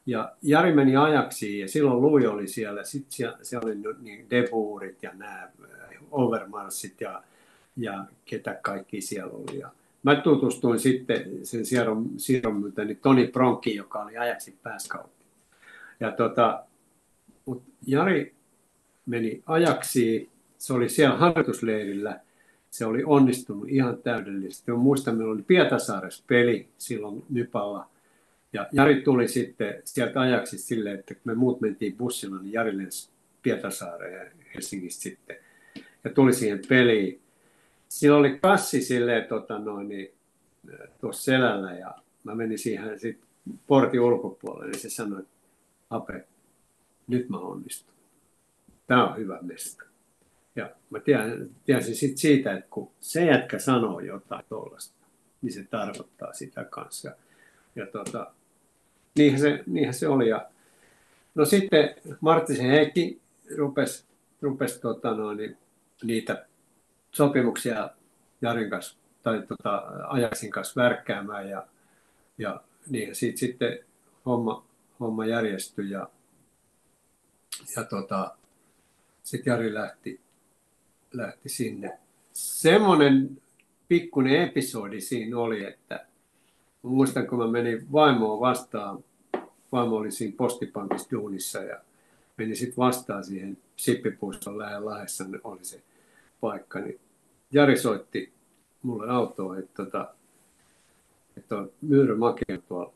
Ja Jari meni Ajaksiin ja silloin Lui oli siellä. Sitten siellä, siellä oli niin Debuurit ja nämä äh, Overmarsit ja, ja ketä kaikki siellä oli. Ja mä tutustuin sitten sen siirron, siirron myötä, niin Toni Bronki, joka oli Ajaxin pääskautti. Ja tota, mut Jari meni Ajaksiin, se oli siellä harjoitusleirillä se oli onnistunut ihan täydellisesti. Mä muistan, meillä oli Pietasaaressa peli silloin Nypalla. Ja Jari tuli sitten sieltä ajaksi silleen, että kun me muut mentiin bussilla, niin Jari lensi Pietasaareen ja Helsingistä sitten. Ja tuli siihen peliin. Siinä oli kassi silleen tota noin, niin, tuossa selällä ja mä menin siihen sitten portin ulkopuolelle, niin se sanoi, Ape, nyt mä onnistun. Tämä on hyvä mesta. Ja mä tiesin sit siitä, että kun se jätkä sanoo jotain tuollaista, niin se tarkoittaa sitä kanssa. Ja, ja tota, niinhän, se, niinhän se oli. Ja, no sitten Marttisen Heikki rupesi, rupesi tota noin, niitä sopimuksia Jarin kanssa tai tota, Ajaksin kanssa värkkäämään ja, ja niin, siitä sitten homma, homma järjestyi ja, ja tota, sitten Jari lähti, lähti sinne. Semmoinen pikkuinen episodi siinä oli, että muistan kun mä menin vaimoa vastaan, vaimo oli siinä postipankissa duunissa ja meni sitten vastaan siihen Sippipuiston lähellä Lahdessa oli se paikka, niin Jari soitti mulle autoon, että, tota, että on Myyrä Make tuolla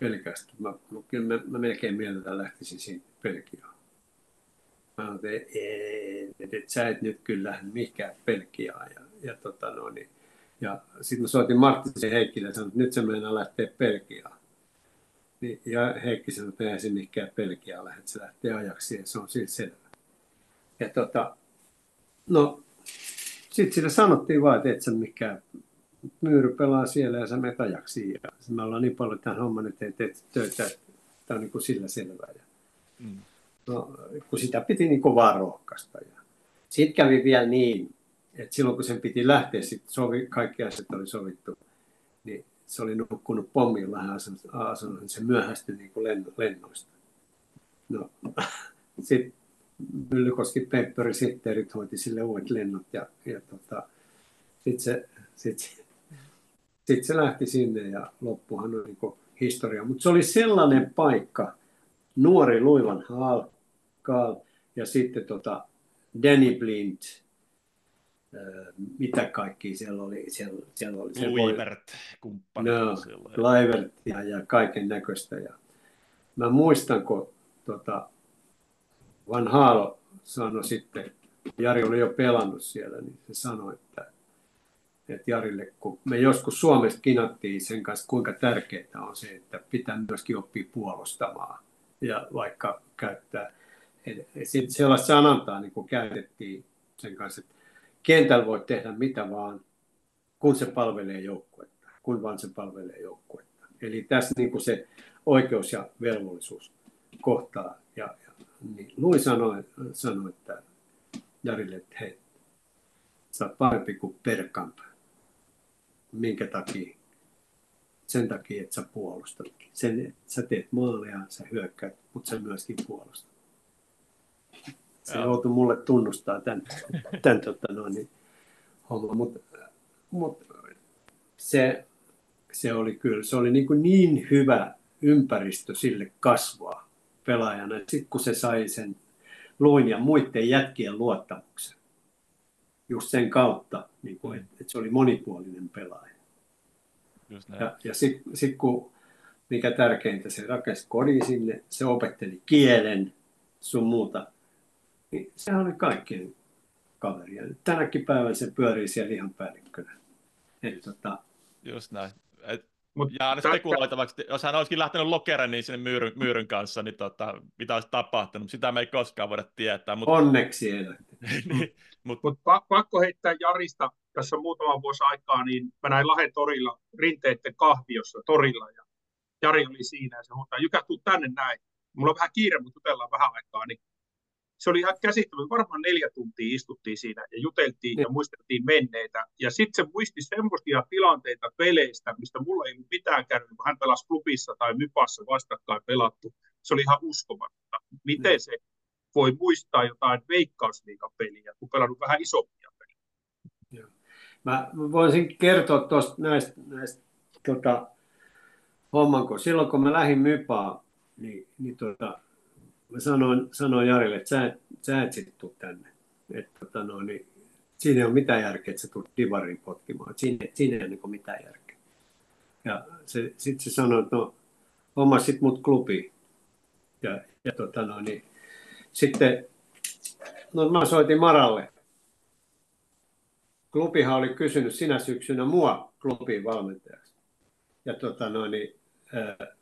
pelkästä. Mä, mä, mä melkein mielelläni lähtisin siinä Pelkiaan. Mä sanoin, että, että, että sä et nyt kyllä mihinkään Belgiaan. Ja, ja, tota no, niin, ja sitten mä soitin Marttisen Heikkille ja sanoin, että nyt se meinaa lähteä Belgiaan. Niin, ja Heikki sanoi, että eihän se mihinkään Belgiaan lähde, se lähtee ajaksi ja se on siitä selvä. Ja tota, no, sitten sille sanottiin vaan, että et sä mikään myyry pelaa siellä ja sä menet ajaksi. Ja me ollaan niin paljon tämän homman että teet töitä, että tämä on niin kuin sillä selvää. Ja, mm. No, kun sitä piti niin vaan rohkaista. Sitten kävi vielä niin, että silloin kun sen piti lähteä, sit sovi, kaikki asiat oli sovittu, niin se oli nukkunut pommiin vähän asunut, niin se myöhästyi niin kuin lennoista. No, sitten Myllykoski Pemperi sitteerit hoiti sille uudet lennot ja, ja tota, sitten se, sit, sit se lähti sinne ja loppuhan on niin historia. Mutta se oli sellainen paikka, nuori Luivan Hall, Kaal ja sitten tota Danny Blind, mitä kaikki siellä oli. Siellä, siellä oli se Luivert, kumppani. No, Kluivert ja, ja kaiken näköistä. Ja mä muistan, kun tota, Van Haalo sanoi sitten, Jari oli jo pelannut siellä, niin se sanoi, että, että Jarille, kun me joskus Suomesta kinattiin sen kanssa, kuinka tärkeää on se, että pitää myöskin oppia puolustamaan ja vaikka käyttää sellaista sanantaa niin kuin käytettiin sen kanssa, että kentällä voi tehdä mitä vaan, kun se palvelee joukkuetta, kun vaan se palvelee joukkuetta. Eli tässä niin kuin se oikeus ja velvollisuus kohtaa. Ja, ja niin Lui sanoi, sanoi, että Jarille, että hei, sä oot parempi kuin Perkamp. Minkä takia? Sen takia, että sä puolustat. Sen, sä teet maalia, sä hyökkäät, mutta sä myöskin puolustat. Se joutui mulle tunnustaa tämän, tämän tota, no, niin, homma, mutta mut, se, se oli kyllä, se oli niin, kuin niin hyvä ympäristö sille kasvaa pelaajana. Sitten kun se sai sen luin ja muiden jätkien luottamuksen, just sen kautta, niin kuin, että, että se oli monipuolinen pelaaja. Just ja ja sitten sit kun, mikä tärkeintä, se rakensi kodin sinne, se opetteli kielen, sun muuta, niin sehän oli kaikkien kaveria. Tänäkin päivänä se pyörii siellä ihan päällikkönä. Eli, tota... Just näin. Et, Mut ja spekuloitavaksi, jos hän olisikin lähtenyt lokeren niin sinne myyryn, myyryn kanssa, niin tota, mitä olisi tapahtunut. Sitä me ei koskaan voida tietää. Mutta... Onneksi ei niin, mut... Mut pakko heittää Jarista tässä muutama vuosi aikaa, niin mä näin Lahden torilla rinteiden kahviossa torilla ja Jari oli siinä ja se huutaa, Jykä, tuu tänne näin. Mulla on vähän kiire, mutta jutellaan vähän aikaa, niin se oli ihan käsittämätön. Varmaan neljä tuntia istuttiin siinä ja juteltiin ja muisteltiin menneitä. Ja sitten se muisti semmoisia tilanteita peleistä, mistä mulla ei mitään käynyt, kun hän pelasi klubissa tai mypassa vastakkain pelattu. Se oli ihan uskomatta. Miten mm. se voi muistaa jotain veikkausliikapeliä, kun pelannut vähän isompia peliä. Mä voisin kertoa tuosta näistä, näistä tota, homman, kun silloin kun mä lähdin mypaa, niin, niin tota, mä sanoin, sanoin Jarille, että sä sä et sit tuu tänne. Et, tota, no, niin, siinä ei ole mitään järkeä, että sä tulet divarin potkimaan. Siinä, siinä ei ole niin mitään järkeä. Ja sitten se sanoi, että no, homma sit mut klubi. Ja, ja tota, no, niin, sitten no, mä soitin Maralle. Klubihan oli kysynyt sinä syksynä mua klubin valmentajaksi. Ja tota, no, niin,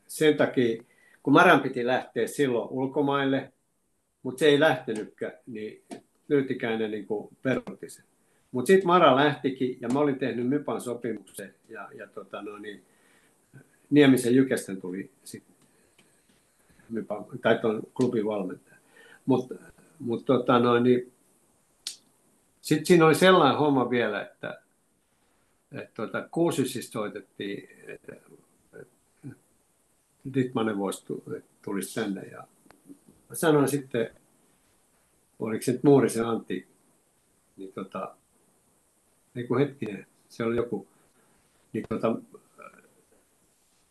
sen takia kun Maran piti lähteä silloin ulkomaille, mutta se ei lähtenytkään, niin Nyytikäinen niin peruutti sen. Mutta sitten Mara lähtikin ja mä olin tehnyt Mypan sopimuksen ja, ja tota, no niin, Niemisen Jykästen tuli sitten Mypan, tai tuon klubin valmentaja. Mutta mut, tota, no, niin, sitten siinä oli sellainen homma vielä, että, että tuota, Kuusysista soitettiin, että Dittmanen voisi tulisi tänne. Ja sanoin sitten, oliko se nyt Muurisen Antti, niin tota, niin kuin hetkinen, se oli joku, niin tota,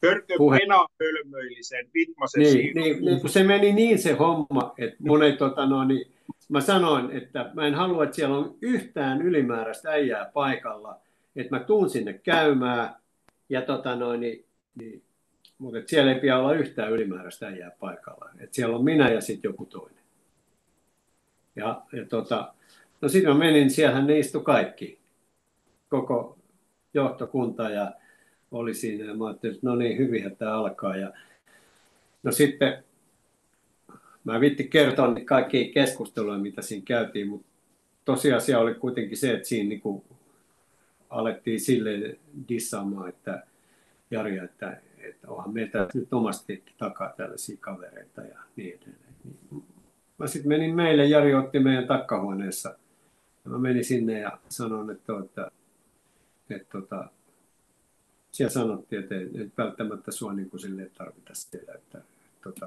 Hörkö puhe... Pena hölmöili sen Wittmasen niin, niin, niin, kun se meni niin se homma, että mun ei, tota, no, niin, mä sanoin, että mä en halua, että siellä on yhtään ylimääräistä äijää paikalla, että mä tuun sinne käymään ja tota, no, niin, niin mutta siellä ei pidä olla yhtään ylimääräistä äijää paikalla. Et siellä on minä ja sitten joku toinen. Ja, ja tota, no sitten mä menin, siellähän ne istui kaikki, koko johtokunta ja oli siinä. Ja mä ajattelin, että no niin, hyvin tämä alkaa. Ja, no sitten mä vitti kertoa kaikki keskusteluja, mitä siinä käytiin, mutta tosiasia oli kuitenkin se, että siinä niin kuin alettiin sille dissaamaan, että Jari, että että onhan meiltä nyt omasti takaa tällaisia kavereita ja niin edelleen. Mä sitten menin meille, Jari otti meidän takkahuoneessa. Ja mä menin sinne ja sanoin, että, että, että, että tota, siellä sanottiin, että ei välttämättä sua niin kuin sille tarvita siellä. Että, että,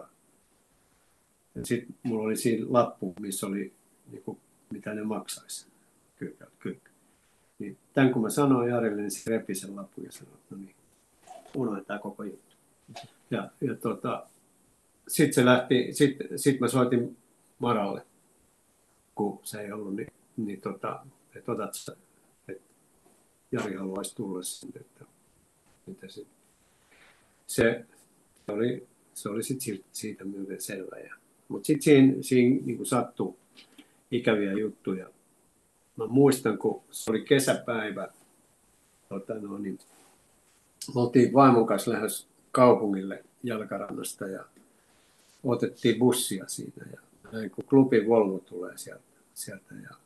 että sitten mulla oli siinä lappu, missä oli niin kuin, mitä ne maksaisi. Kyllä, kyllä. Niin, tämän kun mä sanoin Jarille, niin se repi sen lapun ja sanoi, että no niin, unohdetaan koko juttu. Ja, ja tota, sitten se lähti, sitten sit mä soitin Maralle, kun se ei ollut, niin, niin tota, että otat sä, että Jari haluaisi tulla sinne, että mitä se, se oli, se oli sitten siitä myöten selvä. Mutta sitten siinä, siinä niin sattui ikäviä juttuja. Mä muistan, kun se oli kesäpäivä, tota, no, niin me oltiin vaimon kanssa lähes kaupungille jalkarannasta ja otettiin bussia siinä. Ja näin kun klubi Volvo tulee sieltä, sieltä ja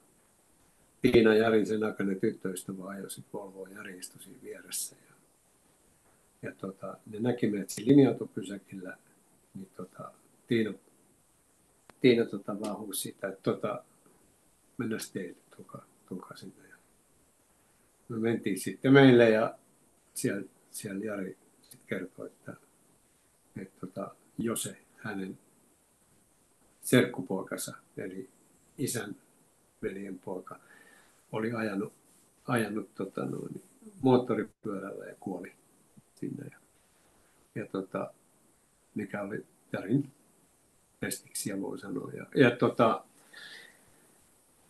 Tiina Jarin sen aikainen tyttöystävä ajoi sitten Volvoa siinä vieressä. Ja ja tota, ne näki meidät siinä linja-autopysäkillä, niin tota, Tiina, Tiina tota, vaan huusi siitä, että tota, mennään teille, tulkaa, tulkaa sinne. Ja me mentiin sitten meille ja siellä, siellä Jari kertoi, että, että tota, Jose, hänen serkkupoikansa, eli isän veljen poika, oli ajanut, ajanut tota, noin, moottoripyörällä ja kuoli sinne. Ja, ja tota, mikä oli Jarin pestiksiä voi sanoa. Ja, ja tota,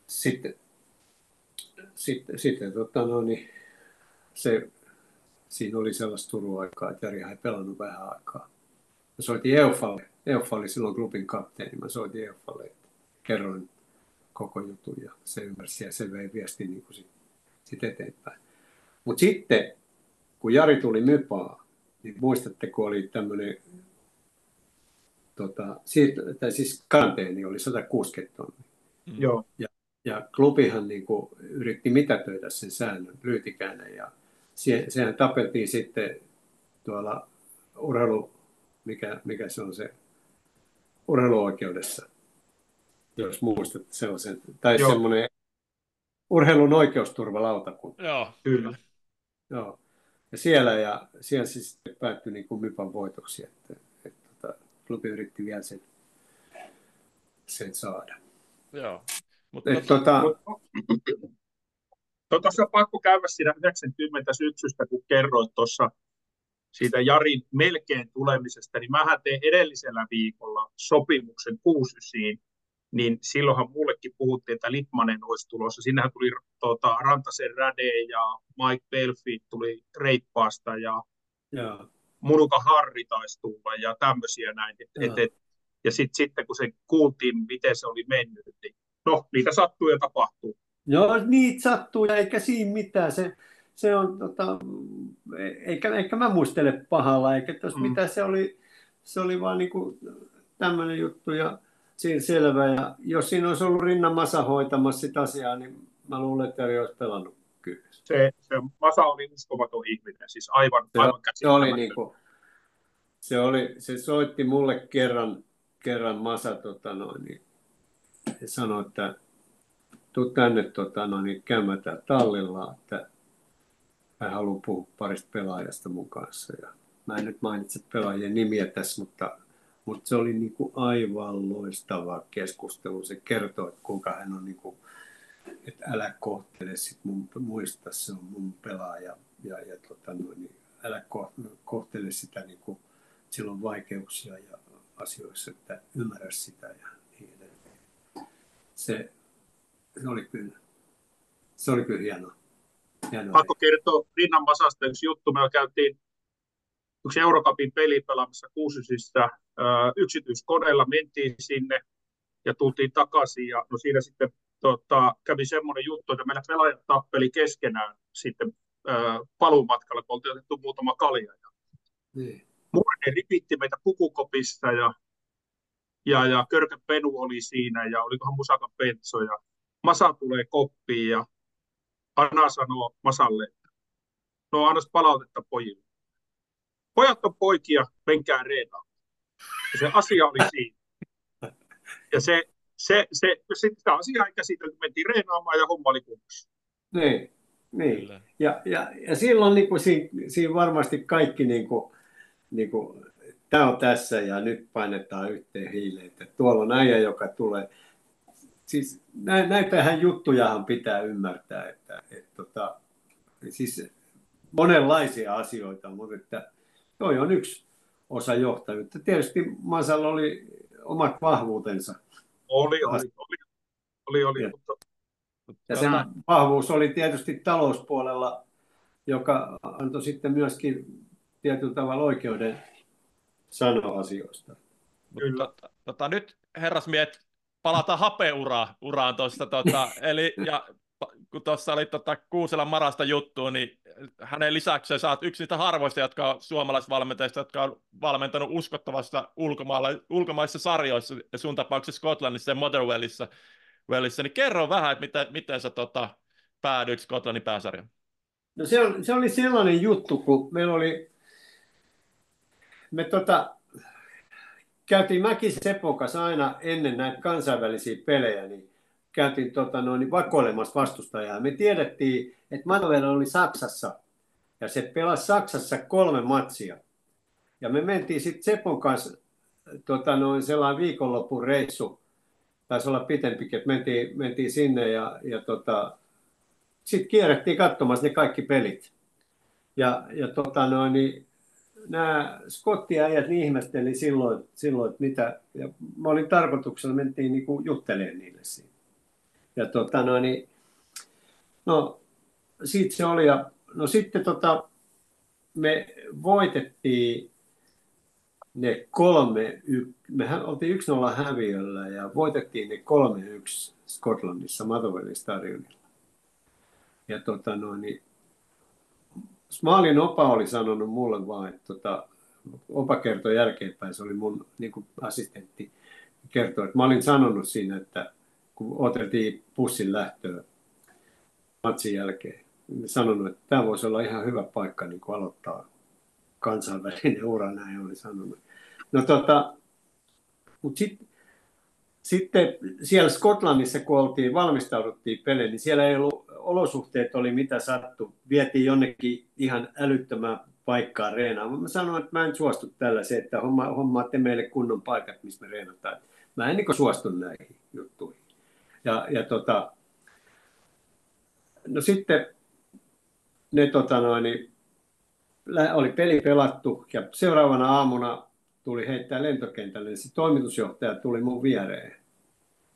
sitten, sitten, sitten tota, no, niin, se, siinä oli sellaista turuaikaa, että Jari ei pelannut vähän aikaa. Mä soitin Eufalle. Eufa oli silloin klubin kapteeni. Mä soitin Eufalle, että kerroin koko jutun ja se ymmärsi ja se vei viesti niin kuin sit, sit eteenpäin. Mutta sitten, kun Jari tuli Mypaa, niin muistatte, kun oli tämmöinen, tota, tai siis karanteeni oli 160 tonnia. Joo. Ja, ja klubihan niin kuin yritti mitätöidä sen säännön ryytikäinen ja se, sehän tapeltiin sitten tuolla urheilu, mikä, mikä se on se urheiluoikeudessa, jos muistatte sellaisen, tai Joo. semmoinen urheilun oikeusturvalautakunta. Joo, kyllä. Joo. Ja siellä, ja siellä siis päättyi niin kuin Mypan voitoksi, että, että, että tota, klubi yritti vielä sen, sen saada. Joo. Mutta Et, tota, Tuossa on pakko käydä siinä 90 syksystä, kun kerroit tuossa siitä Jarin melkein tulemisesta, niin mä tein edellisellä viikolla sopimuksen 69 niin silloinhan mullekin puhuttiin, että Litmanen olisi tulossa. Sinnehän tuli tuota, Rantasen Räde ja Mike Belfi tuli reippaasta ja, ja. Munuka Harri taisi tulla ja tämmöisiä näin. Et, et, et, ja sitten sit, kun se kuultiin, miten se oli mennyt, niin no, niitä sattuu ja tapahtuu. Joo, niitä sattuu ja eikä siinä mitään. Se, se on, tota, eikä, eikä mä muistele pahalla, eikä tos mm. mitä se oli, se oli vaan niinku tämmöinen juttu. Ja, siinä selvä. Ja jos siinä olisi ollut Rinna Masa hoitamassa sitä asiaa, niin mä luulen, että olisi pelannut kyllä. Se, se Masa oli uskomaton ihminen, siis aivan, se, aivan se oli, niin kuin, se oli, se soitti mulle kerran, kerran Masa, tota noin, niin, sanoi, että tuu tänne tota, noin, niin käymään täällä tallilla, että hän haluaa puhua parista pelaajasta mun kanssa. Ja mä en nyt mainitse pelaajien nimiä tässä, mutta mutta se oli niin kuin aivan loistava keskustelu. Se kertoo, että kuinka hän on, niin kuin, että älä kohtele sit mun, muista, se on mun pelaaja. Ja, ja tota, noin, niin älä kohtele sitä, niin kuin, sillä on vaikeuksia ja asioissa, että ymmärrä sitä ja niin edelleen. Se, se oli kyllä, se oli kyllä hienoa. hienoa. Pakko kertoa Rinnan Masasta yksi juttu. Me käytiin yksi Eurocupin peli pelaamassa Kuusysissa yksityiskoneella mentiin sinne ja tultiin takaisin. Ja no siinä sitten tota, kävi semmoinen juttu, että meillä pelaajat tappeli keskenään sitten ää, paluumatkalla, kun oltiin otettu muutama kalja. Ja niin. Murne ripitti meitä pukukopista ja, ja, ja Körkö Penu oli siinä ja olikohan Musaka Pentso ja Masa tulee koppiin ja Anna sanoo Masalle, että no annas palautetta pojille. Pojat on poikia, menkää reenaan. Ja se asia oli siinä. Ja se, se, se, se sitä asiaa ei käsitelty, mentiin reenaamaan ja homma oli kunnossa. Niin, niin. Ja, ja, ja silloin niin kuin siinä, siinä varmasti kaikki, niin kuin, niin kuin, tämä on tässä ja nyt painetaan yhteen hiileen, että tuolla on äijä, joka tulee. Siis näitähän juttujahan pitää ymmärtää, että, että, tota, siis monenlaisia asioita, mutta että toi on yksi osa johtajuutta. Tietysti Masalla oli omat vahvuutensa. Oli, oli, oli. oli, oli ja, mutta... ja sen vahvuus oli tietysti talouspuolella, joka antoi sitten myöskin tietyllä tavalla oikeuden sanoa asioista. Kyllä. Tota, tota, nyt herrasmiet, palataan hapeuraan uraan tuosta. Tota, eli, ja kun tuossa oli tota Kuuselan Marasta juttu, niin hänen lisäksi sä oot yksi niistä harvoista, jotka on suomalaisvalmentajista, jotka on valmentanut uskottavassa ulkomaissa sarjoissa, ja sun tapauksessa Skotlannissa ja Motherwellissa. Wellissa, niin kerro vähän, että miten, miten sä tota, päädyit Skotlannin pääsarjaan. No se, on, se oli sellainen juttu, kun meillä oli, me tota, käytiin mäkin Sepon kanssa aina ennen näitä kansainvälisiä pelejä, niin käytiin tota, noin, vakoilemassa vastustajaa. Me tiedettiin, että Matovela oli Saksassa ja se pelasi Saksassa kolme matsia. Ja me mentiin sitten Sepon kanssa tota, noin sellainen viikonlopun reissu, taisi olla pitempikin, että mentiin, mentiin sinne ja, ja tota, sitten kierrettiin katsomassa ne kaikki pelit. Ja, ja tota noin, niin nämä skottiäijät niin ihmetteli silloin, silloin että mitä, ja mä olin tarkoituksella, mentiin niin juttelemaan niille siinä. Ja tota noin, niin, no siitä se oli, ja no sitten tota, me voitettiin ne kolme, mehän oltiin 1-0 häviöllä ja voitettiin ne 3-1 Skotlannissa Motherwellin stadionilla. Ja tota noin, niin Smaalin opa oli sanonut mulle vaan, että tota, opa kertoi jälkeenpäin, se oli mun niin kuin assistentti, kertoi, että mä olin sanonut siinä, että kun oteltiin pussin lähtöä matsin jälkeen, niin sanonut, että tämä voisi olla ihan hyvä paikka niin kuin aloittaa kansainvälinen ura, näin oli sanonut. No tota, mutta sitten sitten siellä Skotlannissa, kun oltiin, valmistauduttiin peleihin, niin siellä ei ollut, olosuhteet oli mitä sattu. Vietiin jonnekin ihan älyttömään paikkaa reenaan. Mä sanoin, että mä en suostu tällaiseen, että homma, hommaatte meille kunnon paikat, missä me reenataan. Mä en niin suostu näihin juttuihin. Ja, ja tota, no sitten ne tota noin, niin, oli peli pelattu ja seuraavana aamuna tuli heittää lentokentälle, niin se toimitusjohtaja tuli mun viereen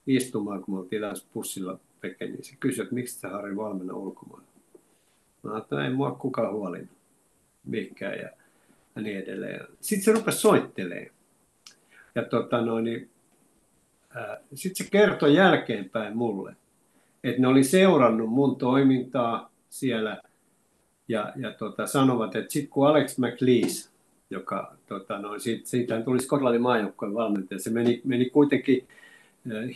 istumaan, kun me oltiin pussilla niin se kysyi, että miksi sä Harri valmenna ulkomaan. Mä että ei mua kukaan huolinnut mihinkään ja, niin edelleen. Sitten se rupesi soittelemaan. Ja tota noin, niin, sitten se kertoi jälkeenpäin mulle, että ne oli seurannut mun toimintaa siellä ja, ja tota, sanovat, että sitten kun Alex McLeese, joka tota, noin, siitä, siitä tuli Skotlannin maajoukkojen valmentaja, se meni, meni kuitenkin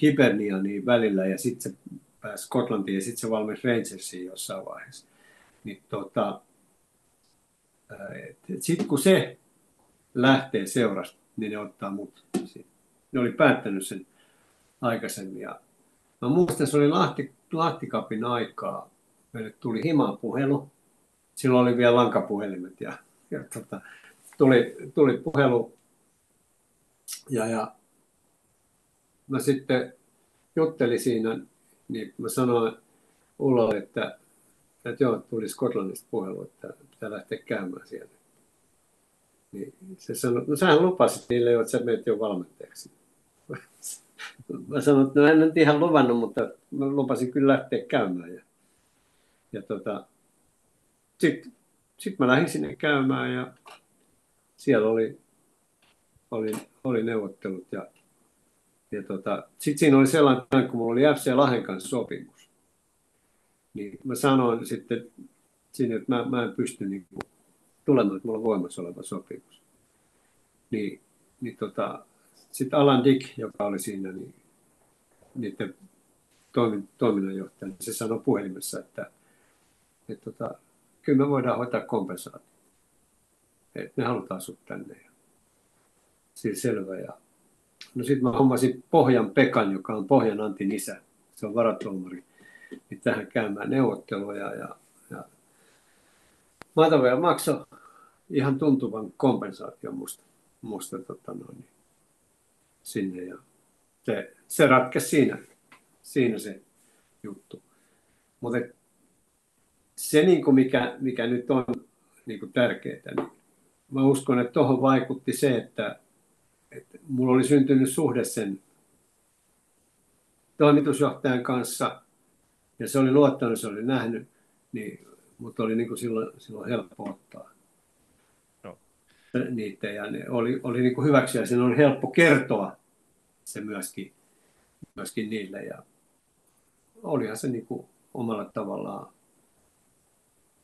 Hibernianiin välillä ja sitten se pääsi Skotlantiin ja sitten se valmisi Rangersiin jossain vaiheessa. Niin tota, sitten kun se lähtee seurasta, niin ne ottaa mut. Ne oli päättänyt sen aikaisemmin. Ja mä muistan, se oli Lahti, Lahtikapin aikaa. Meille tuli himaan puhelu. Silloin oli vielä lankapuhelimet ja, ja tota, tuli, tuli puhelu. Ja, ja mä sitten juttelin siinä, niin mä sanoin Ullalle, että, että joo, tuli Skotlannista puhelu, että pitää lähteä käymään siellä. Niin se sanoi, no sähän lupasit niille jo, että sä menet jo valmentajaksi. Mä sanoin, että no en nyt ihan luvannut, mutta mä lupasin kyllä lähteä käymään. Ja, ja tota, sitten sit mä lähdin sinne käymään ja siellä oli, oli, oli neuvottelut ja ja tota, sitten siinä oli sellainen, kun mulla oli FC Lahden kanssa sopimus, niin mä sanoin sitten sinne, että mä, mä en pysty niin kuin, tulemaan, että mulla on voimassa oleva sopimus. Niin, niin tota, sitten Alan Dick, joka oli siinä, niin niiden toimin, toiminnanjohtaja, niin se sanoi puhelimessa, että, että tota, kyllä me voidaan hoitaa kompensaatio. Että me halutaan sut tänne. Ja, siis selvä. Ja No sitten mä hommasin Pohjan Pekan, joka on Pohjan Antin isä. Se on varatuomari. Niin tähän käymään neuvotteluja ja, ja Matavea maksoi ihan tuntuvan kompensaation musta, musta tota noin, sinne ja se, se ratkesi siinä, siinä se juttu. Mutta se, niin kuin mikä, mikä nyt on niin kuin tärkeää, niin mä uskon, että tuohon vaikutti se, että että mulla oli syntynyt suhde sen toimitusjohtajan kanssa ja se oli luottanut, se oli nähnyt, niin, mutta oli niin kuin silloin, silloin helppo ottaa no. niitä ja ne oli, oli niin kuin hyväksi ja sen oli helppo kertoa se myöskin, myöskin niille ja olihan se niin kuin omalla tavallaan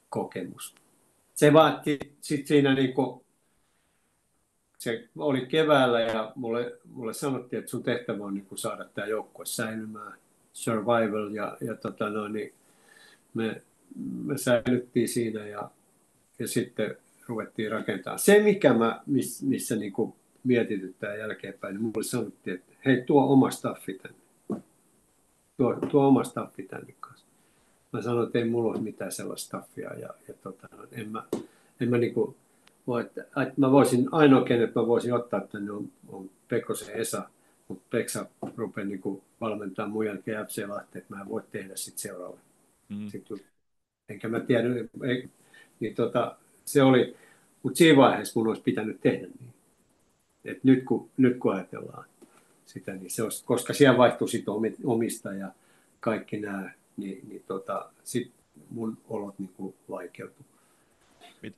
kokemus. Se vaati sitten siinä niin kuin se oli keväällä ja mulle, mulle sanottiin, että sun tehtävä on niin kuin saada tämä joukkue säilymään, survival ja, ja tota noin, niin me, me säilyttiin siinä ja, ja sitten ruvettiin rakentamaan. Se, mikä mä, miss, missä niin kuin mietityttää jälkeenpäin, niin mulle sanottiin, että hei, tuo oma staffi tänne. Tuo, tuo oma staffi tänne kanssa. Mä sanoin, että ei mulla ole mitään sellaista staffia ja, ja tota, en mä, en mä niin kuin, että, että mä voisin, ainoa kenet mä voisin ottaa tänne on, on Pekkosen Esa, mutta Peksa rupeaa niin valmentaa mun jälkeen FC Lahti, että mä en voi tehdä sitten seuraavalle. Mm. Sitten, enkä mä tiedä, ei, niin tota, se oli, mutta siinä vaiheessa mun olisi pitänyt tehdä niin. Et nyt, kun, nyt kun ajatellaan sitä, niin se olisi, koska siellä vaihtui sit omista ja kaikki nämä, niin, niin tota, sit mun olot niin vaikeutui.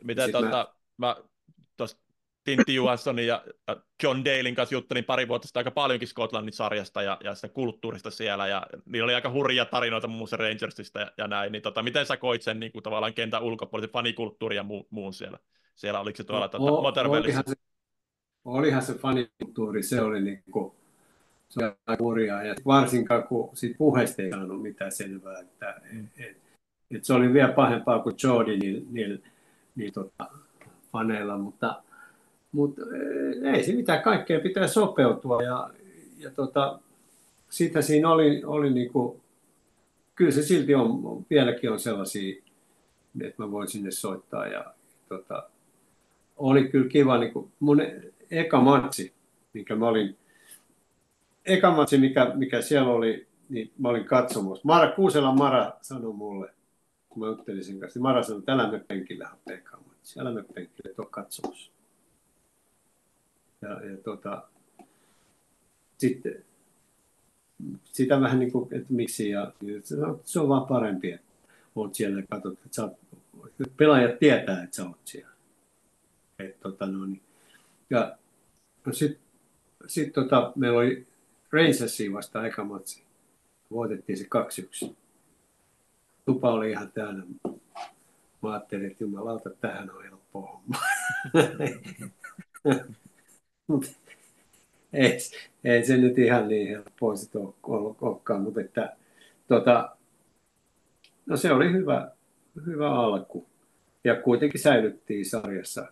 Miten tota, mä, mä tuossa Tintti Johanssonin ja John Dalein kanssa juttelin pari vuotta sitten aika paljonkin Skotlannin sarjasta ja, ja sitä kulttuurista siellä, ja niillä oli aika hurjia tarinoita muun muassa Rangersista ja, ja näin, niin tota, miten sä koit sen niin kuin, tavallaan kentän ulkopuolisen fanikulttuuri ja mu, muun siellä? Siellä oliko se tuolla tuota, Motherwellissä? Olihan se, olihan se fanikulttuuri, se oli niin kuin, se oli aika hurjaa, ja varsinkaan kun siitä puheesta ei saanut mitään selvää, että mm. et, et, et se oli vielä pahempaa kuin Jordi niin, niin, niin tota, faneilla, mutta mutta eh, ei se mitään, kaikkea pitää sopeutua ja, ja tota, sitä siinä oli, oli niinku, kyllä se silti on, vieläkin on sellaisia, että mä voin sinne soittaa ja tota, oli kyllä kiva, niinku, mun eka matsi, minkä mä olin, eka matsi, mikä, mikä siellä oli, niin mä olin katsomassa. Mara, Kuusela Mara sanoi mulle, kun mä juttelin sen kanssa, niin Mara sanoi, että älä me penkillä eka matsi, älä me penkillä, et ole katsomassa. Ja, ja tota, sitten sitä vähän niin kuin, että miksi, ja se on vaan parempi, että olet siellä ja katsot, että sä, pelaajat tietää, että sä oot siellä. Et, tota, no, niin. Ja no sitten sit, tota, meillä oli Rangersiin vasta eka matsi. Voitettiin se 2-1. Tupa oli ihan täynnä. Mä ajattelin, että jumalauta, tähän on helppo homma. Ei, ei se nyt ihan niin helppoa sit olekaan, mutta että, tota, no se oli hyvä, hyvä alku. Ja kuitenkin säilyttiin sarjassa.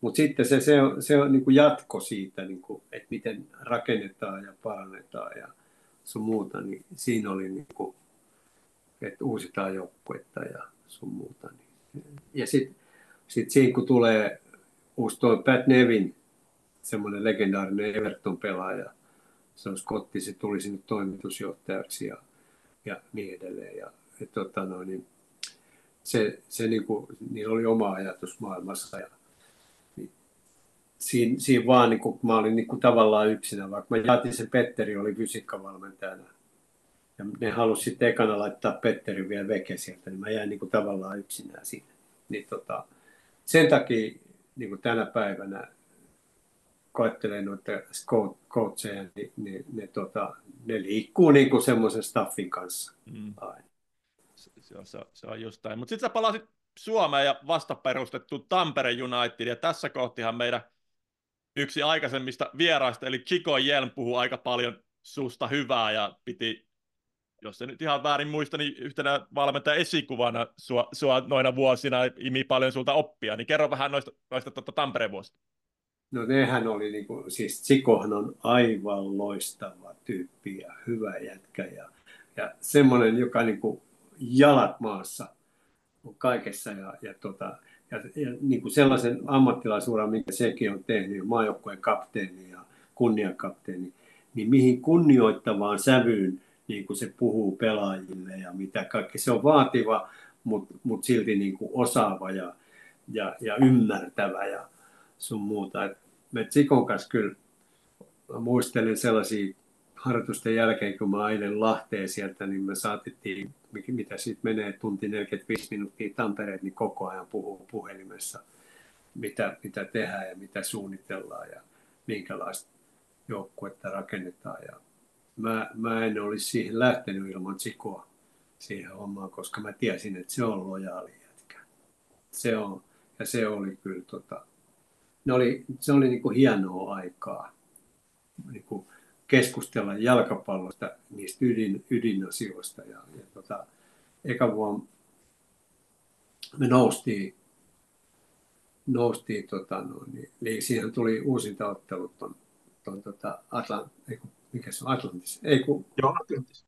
Mutta sitten se, se, on, se on niin kuin jatko siitä, niin kuin, että miten rakennetaan ja parannetaan ja sun muuta, niin siinä oli niin kuin, että uusitaan joukkuetta ja sun muuta. Niin. Ja sitten sit siinä kun tulee uusi toi Pat Nevin, semmoinen legendaarinen Everton-pelaaja. Se on Scotti, se tuli sinne toimitusjohtajaksi ja, ja niin edelleen. Ja, et, tota, no, niin, se, se niin kuin, niillä oli oma ajatus maailmassa. Ja, niin, siinä, siinä vaan niin kuin, mä olin niin kuin, tavallaan yksinä, vaikka mä jaatin sen Petteri, oli fysiikkavalmentajana. Ja ne halusi sitten ekana laittaa Petteri vielä veke sieltä, niin mä jäin niin kuin, tavallaan yksinään siinä. Niin, tota, sen takia niin kuin tänä päivänä koettelee noita coacheja, niin, niin ne, tota, ne liikkuu niin kuin semmoisen staffin kanssa mm. Se, se, on, se on just näin. Mutta sitten sä palasit Suomeen ja vasta perustettu Tampere United, ja tässä kohtihan meidän yksi aikaisemmista vieraista, eli Chico Jelm, puhuu aika paljon susta hyvää ja piti, jos se nyt ihan väärin muista, niin yhtenä valmentajan esikuvana sua, sua noina vuosina imi paljon sulta oppia, niin kerro vähän noista, noista tuota Tampereen vuosista. No nehän oli, niin kuin, siis Tsikohan on aivan loistava tyyppi ja hyvä jätkä ja, ja semmoinen, joka niin kuin jalat maassa on kaikessa ja, ja, tota, ja, ja niin kuin sellaisen ammattilaisuran, minkä sekin on tehnyt, maajoukkueen kapteeni ja kunniakapteeni, niin mihin kunnioittavaan sävyyn niin kuin se puhuu pelaajille ja mitä kaikki. Se on vaativa, mutta mut silti niin kuin osaava ja, ja, ja ymmärtävä ja, sun muuta. Et me Tsikon kanssa kyllä muistelen sellaisia harjoitusten jälkeen, kun mä eilen Lahteen sieltä, niin me saatettiin, mitä siitä menee, tunti 45 minuuttia Tampereet, niin koko ajan puhuu puhelimessa, mitä, mitä tehdään ja mitä suunnitellaan ja minkälaista joukkuetta rakennetaan. Ja mä, mä en olisi siihen lähtenyt ilman Tsikoa siihen hommaan, koska mä tiesin, että se on lojaali jätkä. Se on, ja se oli kyllä tota, ne oli, se oli niin kuin hienoa aikaa niin kuin keskustella jalkapallosta, niistä ydin, ydinasioista. Ja, ja tota, eka vuonna me noustiin, noustiin, tota, no, niin, niin siihen tuli uusinta ottelut ton, ton tota, Atlant, mikä se on, Atlantis, ei kun, Joo, Atlantis.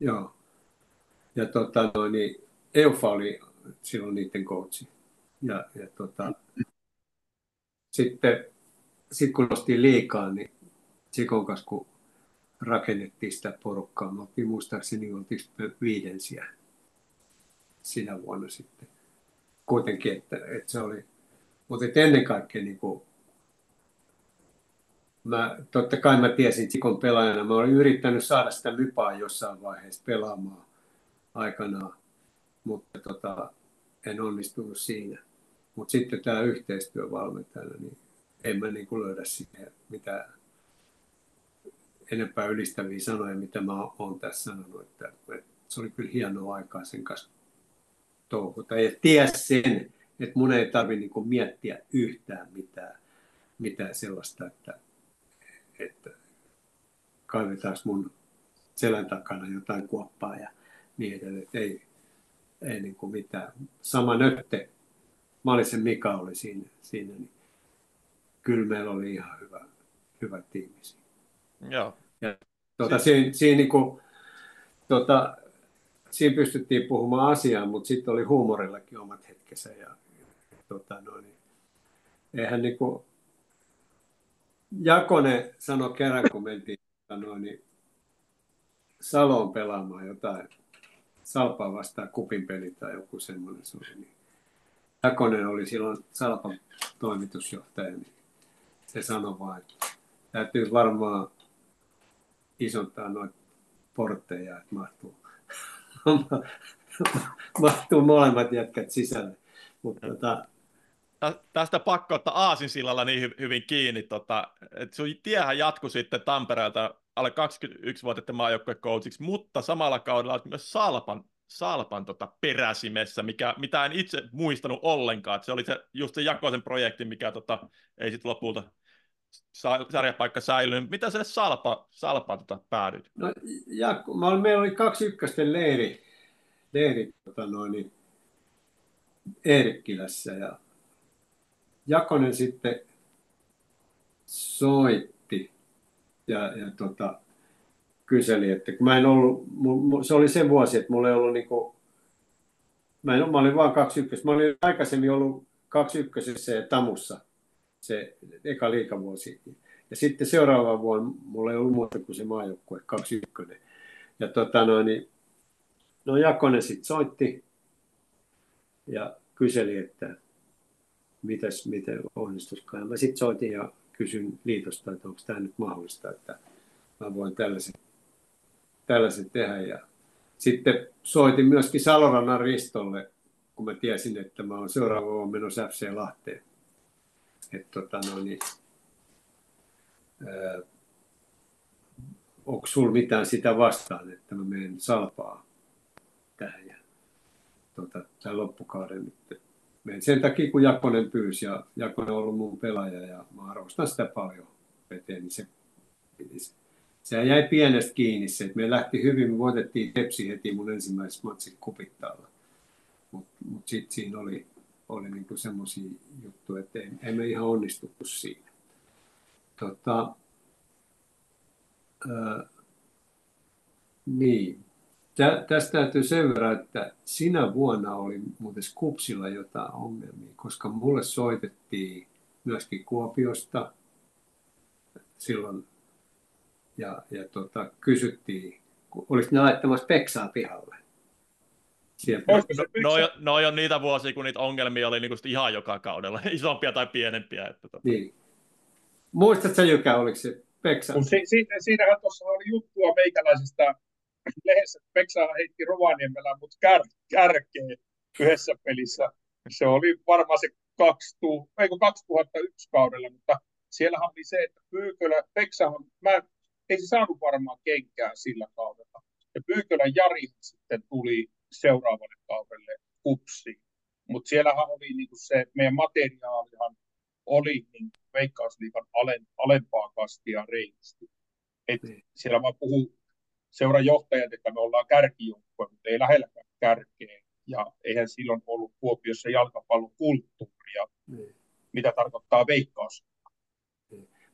Joo. Ja tota, no, niin, Eufa oli silloin niiden coachi. Ja, ja tota, sitten sit kun nostin liikaa, niin Sikon kanssa, kun rakennettiin sitä porukkaa, me oltiin muistaakseni oltiin viidensiä sinä vuonna sitten. Kuitenkin, että, että se oli, mutta ennen kaikkea niin kuin, mä, totta kai mä tiesin Sikon pelaajana, mä olin yrittänyt saada sitä mypaa jossain vaiheessa pelaamaan aikanaan, mutta tota, en onnistunut siinä. Mutta sitten tämä yhteistyö valmentajana, niin en mä niin löydä siihen mitään enempää ylistäviä sanoja, mitä mä oon tässä sanonut. Että, että se oli kyllä hienoa aikaa sen kanssa touhuta. Ja ties sen, että mun ei tarvi niin miettiä yhtään mitään, mitään sellaista, että, että kaivetaan mun selän takana jotain kuoppaa ja niin edelleen. Ei, ei niin kuin mitään. Sama nötte, Malisen Mika oli siinä, siinä niin kyllä meillä oli ihan hyvä, hyvä tiimi siinä. Joo. Ja, tuota, siinä, siinä, niin kuin, tuota, siinä pystyttiin puhumaan asiaa, mutta sitten oli huumorillakin omat hetkensä. Ja, tuota, no, niin, eihän niin kuin, Jakone sanoi kerran, kun mentiin no, niin, Saloon pelaamaan jotain Salpaa vastaan kupin peli tai joku semmoinen. Se oli, niin. Jakonen oli silloin Salpan toimitusjohtaja, niin se sanoi vaan, että täytyy varmaan isontaa noita portteja, että mahtuu, mahtuu molemmat jätkät sisälle. Mutta tota, tästä pakko ottaa Aasinsillalla niin hy- hyvin kiinni, tota, että sun tiehän jatkui sitten Tampereelta alle 21-vuotiaiden maajoukkuecoachiksi, mutta samalla kaudella myös Salpan, Salpan tota peräsimessä, mikä, mitä en itse muistanut ollenkaan. että se oli se, just se Jakoisen projekti, mikä tota, ei sitten lopulta sarjapaikka säilynyt. Mitä se Salpa, Salpa tota, päädyt? No, ja, mä olin, meillä oli kaksi ykkösten leiri, leiri tota noin, niin Eerikkilässä ja Jakonen sitten soitti ja, ja tota, kyseli, että kun mä en ollut, se oli se vuosi, että mulla ei ollut niinku, mä, en, mä olin vaan kaksi ykköstä. Mä olin aikaisemmin ollut kaksi ykkösessä ja Tamussa se eka liikavuosi. Ja sitten seuraava vuonna mulla ei ollut muuta kuin se maajoukkue, kaksi ykkönen. Ja tota no, niin, no Jakonen sitten soitti ja kyseli, että mitäs, miten onnistuskaan. Mä sitten soitin ja kysyn liitosta, että onko tämä nyt mahdollista, että mä voin tällaisen, tällaisen tehdä. Ja sitten soitin myöskin Salorannan Ristolle, kun mä tiesin, että mä oon seuraava vuonna menossa FC Lahteen. Että tota, no niin, onko sulla mitään sitä vastaan, että mä menen salpaa tähän ja tota, tämän loppukauden nyt Menen sen takia, kun Jakonen pyysi ja Jakonen on ollut mun pelaaja ja mä arvostan sitä paljon veteen, niin se, se jäi pienestä kiinni se, että me lähti hyvin, me voitettiin Tepsi heti mun ensimmäisessä matsin kupittaalla. Mutta mut sitten siinä oli, oli niinku semmoisia juttuja, että ei, ei me ihan onnistuttu siinä. Tota, ää, niin, Tä, tästä täytyy sen verran, että sinä vuonna oli muuten Kupsilla jotain ongelmia, koska mulle soitettiin myöskin Kuopiosta silloin ja, ja tota, kysyttiin, oliko ne laittamassa Peksaa pihalle. Sieltä. No, no, no, no on niitä vuosia, kun niitä ongelmia oli niinku ihan joka kaudella, isompia tai pienempiä. Että tota. niin. Muistatko Jykä, oliko se Peksa? Si- si- siinähän tuossa oli juttua meikäläisestä lehdessä Peksa heitti Rovaniemellä, mutta kär, kärkeen yhdessä pelissä. Se oli varmaan se 2001 kaudella, mutta siellähän oli se, että Pyykölä, Peksahan, mä, ei se saanut varmaan kenkää sillä kaudella. Ja Pyykölän Jari sitten tuli seuraavalle kaudelle kupsiin. Mutta siellähän oli niinku se, meidän materiaalihan oli niin veikkausliikan alempaa kastia reilusti. Et niin. siellä vaan puhuu seuran johtajat, että me ollaan kärkijoukkue, mutta ei lähelläkään kärkeä. ja eihän silloin ollut Kuopiossa jalkapallokulttuuria, niin. mitä tarkoittaa veikkaus.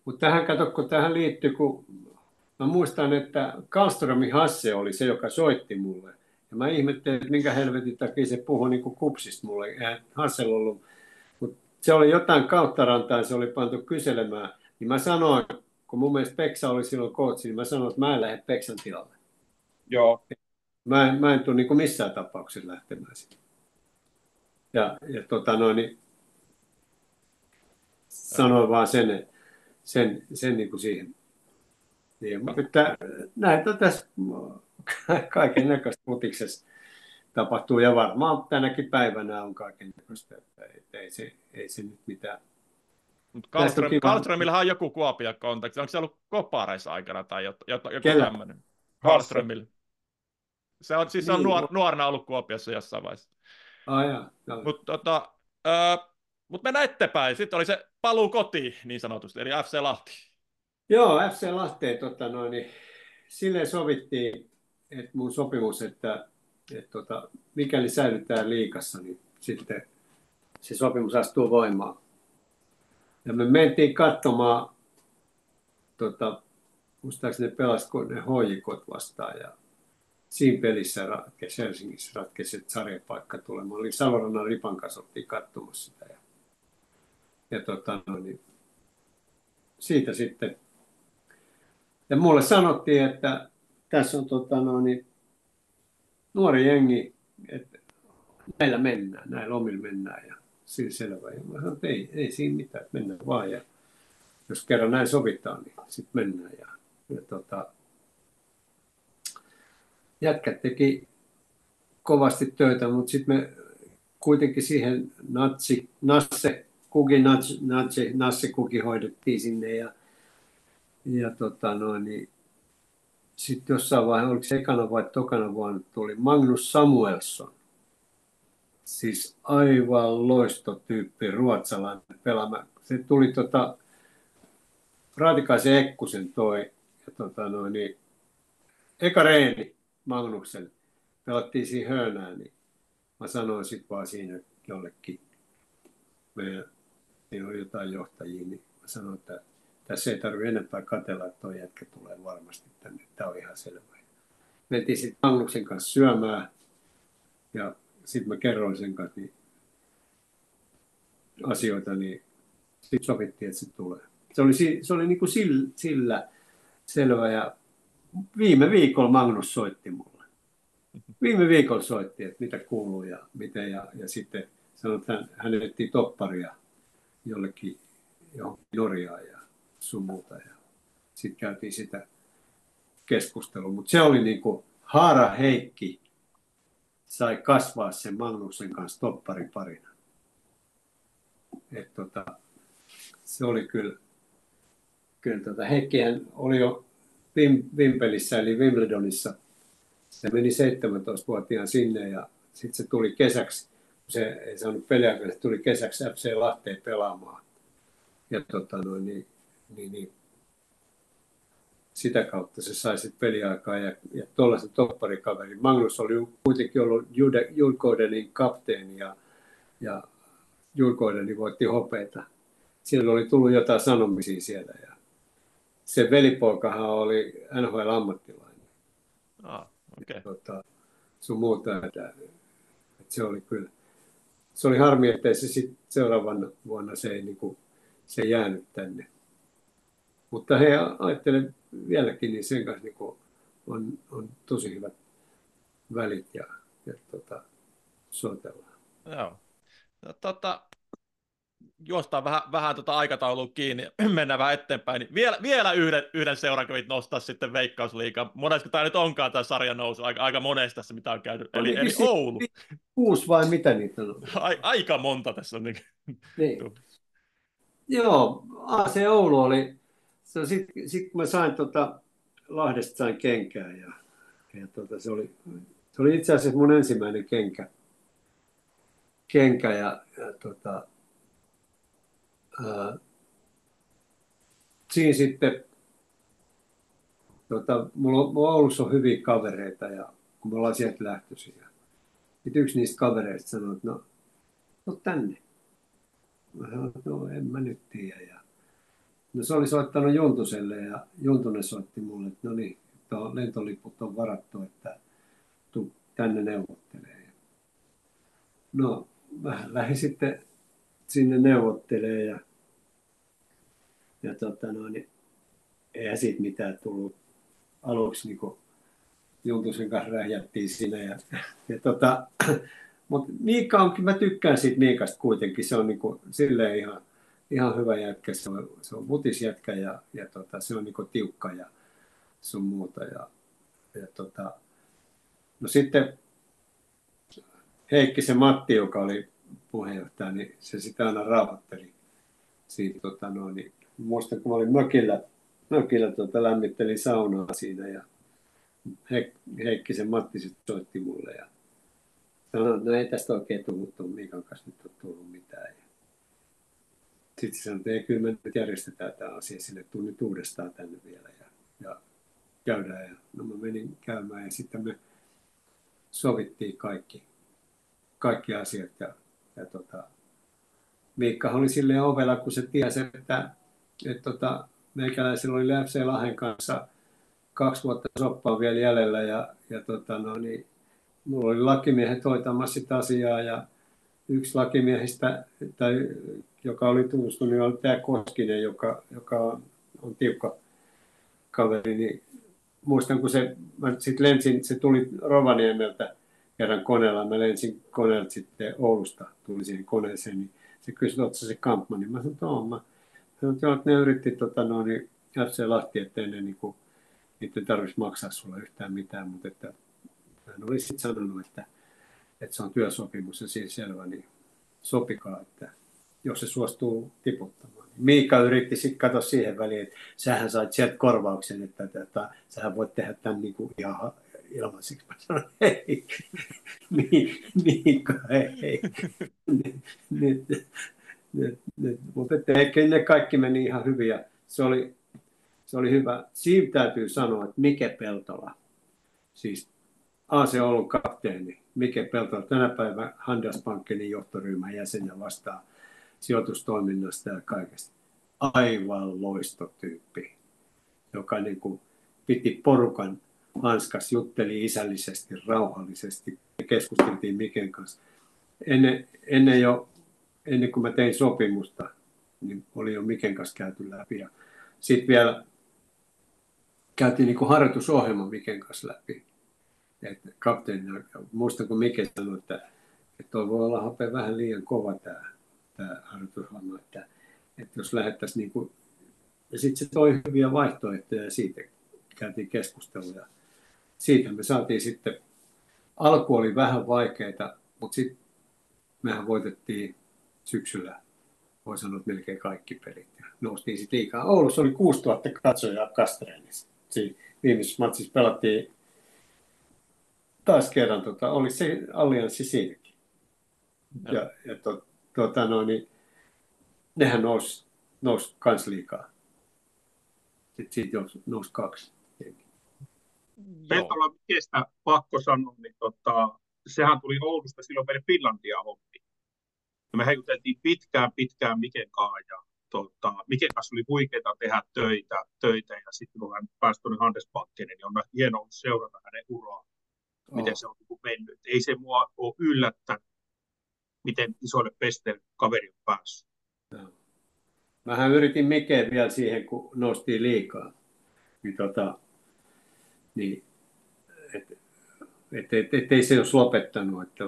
Mutta tähän kato, kun tähän liittyy, kun mä muistan, että Kalströmi Hasse oli se, joka soitti mulle. Ja mä ihmettelin, että minkä helvetin takia se puhui niin kuin kupsista mulle. Eihän Hassel ollut. Mutta se oli jotain kautta rantaa, se oli pantu kyselemään. Niin mä sanoin, kun mun mielestä Peksa oli silloin kootsi, niin mä sanoin, että mä en lähde Peksan tilalle. Joo. Mä en, mä en tule niin missään tapauksessa lähtemään sinne. Ja, ja tota noin, niin sanoin vaan sen, sen, sen niin kuin siihen. Niin, mutta näitä tässä kaiken näköistä putiksessa tapahtuu ja varmaan tänäkin päivänä on kaiken näköistä, että ei se, ei se nyt mitään. Mutta Karlström, on joku Kuopia kontakti. Onko se ollut Kopareissa aikana tai joku, joku tämmöinen? Karlströmillä. Se on, siis niin, on nuor, nuorena ollut Kuopiossa jossain vaiheessa. Ah, Mutta tota, äh, mut mennään eteenpäin. Sitten oli se paluu kotiin niin sanotusti, eli FC Lahti. Joo, FC Lahteen tota noin, niin silleen sovittiin, että mun sopimus, että, että tota, mikäli säilytään liikassa, niin sitten se sopimus astuu voimaan. Ja me mentiin katsomaan, tota, muistaakseni ne pelasivat ne hoikot vastaan ja siinä pelissä ratkesi Helsingissä ratkesi, että sarjapaikka tulemaan. Oli Salorannan Ripan kanssa katsomassa sitä. Ja, ja tota, no, niin, siitä sitten. Ja mulle sanottiin, että tässä on tota, no, niin, nuori jengi, että näillä mennään, näillä omilla mennään. Ja siinä selvä. Ja mä sanoin, että ei, ei siinä mitään, että mennään vaan. Ja jos kerran näin sovitaan, niin sitten mennään. Ja, ja tota, jätkät teki kovasti töitä, mutta sitten me kuitenkin siihen natsi, nasse, kuki, natsi, natsi, nasse kuki hoidettiin sinne ja, ja tota noin, niin sitten jossain vaiheessa, oliko se ekana vai tokana vuonna, tuli Magnus Samuelsson. Siis aivan loistotyyppi, ruotsalainen pelaamaan. Se tuli tota, Raatikaisen Ekkusen toi, ja tota noin, niin, eka reeni, Magnuksen, pelattiin siinä höönään, niin mä sanoin sitten vaan siinä jollekin, meidän, siinä oli jotain johtajia, niin mä sanoin, että tässä ei tarvitse enempää katella, että tuo jätkä tulee varmasti tänne, tämä on ihan selvä. Mentiin sitten Magnuksen kanssa syömään ja sitten mä kerroin sen kanssa niin asioita, niin sitten sovittiin, että se tulee. Se oli, se oli niin kuin sillä, sillä selvä ja viime viikolla Magnus soitti mulle. Viime viikolla soitti, että mitä kuuluu ja miten. Ja, ja sitten sanoi, että hän, etti topparia jollekin johonkin Norjaan ja sun muuta. Ja sitten käytiin sitä keskustelua. Mutta se oli niin kuin Haara Heikki sai kasvaa sen Magnuksen kanssa topparin parina. Et tota, se oli kyllä, kyllä tota, Heikkihän oli jo Vim, Vimpelissä eli Wimbledonissa. Se meni 17-vuotiaan sinne ja sitten se tuli kesäksi, se ei saanut peliä, se tuli kesäksi FC Lahteen pelaamaan. Ja tota, noin, niin, niin, niin, sitä kautta se sai sitten peliaikaa ja, ja tuollaisen topparikaverin. Magnus oli kuitenkin ollut Julkoidenin kapteeni ja, ja Julkoideni voitti hopeita. Siellä oli tullut jotain sanomisia siellä ja se velipoikahan oli NHL-ammattilainen. Ah, okay. tota, sun muuta, että, että, se oli kyllä, se oli harmi, että se sit seuraavana vuonna se ei niin kuin, se jäänyt tänne. Mutta he ajattelen vieläkin, niin sen kanssa niin kuin, on, on tosi hyvät välit ja, ja tota, soitellaan. Joo. No, tota, juostaan vähän, vähän tota aikataulua kiinni, mennään vähän eteenpäin, niin vielä, vielä yhden, yhden seuran kävit nostaa sitten Veikkausliiga. Monesko tämä nyt onkaan tämä sarjan nousu, aika, aika monesta tässä mitä on käynyt, eli, eli Oulu. Kuusi vai mitä niitä on? A, aika monta tässä on. Niin. niin. Joo, AC Oulu oli, sitten sit kun mä sain tota, Lahdesta sain kenkää ja, ja tota, se, oli, se oli itse asiassa mun ensimmäinen kenkä, kenkä ja, ja tota, ää, siinä sitten, tota, mulla, mulla Oulussa on hyviä kavereita ja kun me ollaan sieltä lähtöisiä. Sitten yksi niistä kavereista sanoi, että no, no tänne. Mä sanoin, että no en mä nyt tiedä. Ja no se oli soittanut Juntuselle ja Juntunen soitti mulle, että no niin, tuo lentoliput on varattu, että tuu tänne neuvottelee. No, mä lähdin sitten sinne neuvottelee ja, ja tota no, niin, eihän siitä mitään tullut aluksi niin Juntusen kanssa räjättiin siinä. Ja, ja tota, mutta Miikka on, mä tykkään siitä Miikasta kuitenkin, se on niin kuin, silleen ihan, ihan hyvä jätkä, se on, se on mutisjätkä ja, ja tota, se on niin tiukka ja sun muuta. Ja, ja tota, no sitten Heikki se Matti, joka oli puheenjohtaja, niin se sitä aina rauhoitteli siitä, tota, no, niin, muistan kun mä olin mökillä, mökillä tota, lämmittelin saunaa siinä ja Heikki se Matti sitten soitti mulle ja sanoi, no ei tästä oikein tullut tuon Miikan kanssa nyt ole tullut. Sitten se sanoi, että kyllä me nyt järjestetään tämä asia sinne, tuu nyt uudestaan tänne vielä ja, ja käydään. Ja, no mä menin käymään ja sitten me sovittiin kaikki, kaikki asiat ja, ja tota, Miikka oli silleen ovella, kun se tiesi, että, että, tota, meikäläisellä oli FC Lahden kanssa kaksi vuotta soppaa vielä jäljellä ja, ja tota, no, niin, mulla oli lakimiehet hoitamassa sitä asiaa ja yksi lakimiehistä, tai, joka oli tutustunut, niin oli tämä Koskinen, joka, joka on, tiukka kaveri, niin muistan, kun se, mä sit lensin, se tuli Rovaniemeltä kerran koneella, mä lensin koneelta sitten Oulusta, tuli siihen koneeseen, niin se kysyi, että se Kampman, niin mä sanoin, että oon mä. Sanoin, että ne yritti tota, no, niin FC Lahti, ettei ne niin kuin, niiden tarvitsisi maksaa sulle yhtään mitään, mutta että hän oli sitten sanonut, että, että se on työsopimus ja siis selvä, niin sopikaa, että jos se suostuu tiputtamaan. Miika yritti sitten katsoa siihen väliin, että sähän sait sieltä korvauksen, että, että, että sähän voit tehdä tämän niin kuin ihan ilmaiseksi. Mä sanoin, hei, Miika, hei. Nyt, nyt, nyt, mutta ehkä ne kaikki meni ihan hyvin ja se oli, se oli hyvä. Siinä täytyy sanoa, että Mike Peltola, siis AC Oulun kapteeni Mike Peltola, tänä päivänä Handelsbankenin johtoryhmän jäsen ja vastaa sijoitustoiminnasta ja kaikesta. Aivan loistotyyppi, joka niin kuin piti porukan hanskas, jutteli isällisesti, rauhallisesti. Keskusteltiin Miken kanssa. Ennen, ennen, jo, ennen kuin mä tein sopimusta, niin oli jo Miken kanssa käyty läpi. Sitten vielä käytiin niin kuin harjoitusohjelma Miken kanssa läpi. Että kapteeni, muistan kun Mike sanoi, että, että tuo voi olla hape vähän liian kova tämä, tämä harjoitusohjelma, että, että jos lähettäisiin niin kuin, ja sitten se toi hyviä vaihtoehtoja ja siitä käytiin keskusteluja. Siitä me saatiin sitten, alku oli vähän vaikeita, mutta sitten mehän voitettiin syksyllä, voi sanoa, että melkein kaikki pelit. Ja noustiin sitten liikaa. Oulussa oli 6000 katsojaa Kastreenissa siinä viimeisessä matsissa pelattiin taas kerran, tota, oli se allianssi siinäkin. Ja, ja, ja to, tota, no, niin, nehän nousi, nousi kans liikaa. Sitten siitä nousi kaksi. Peltola kestä pakko sanoa, niin tota, sehän tuli Oulusta silloin meille Finlandia hommi. me heijuteltiin pitkään pitkään Miken kanssa ja tota, Miken kanssa oli huikeaa tehdä töitä, töitä ja sitten kun hän pääsi tuonne Handelsbankkeen, niin on hienoa seurata hänen uraa, oh. miten se on niin mennyt. Ei se mua ole yllättänyt, miten isoille pesteille kaveri on päässyt. No. Mähän yritin Mikeen vielä siihen, kun nosti liikaa. Niin, tota, niin et, et, et, et, ei se olisi lopettanut. Että,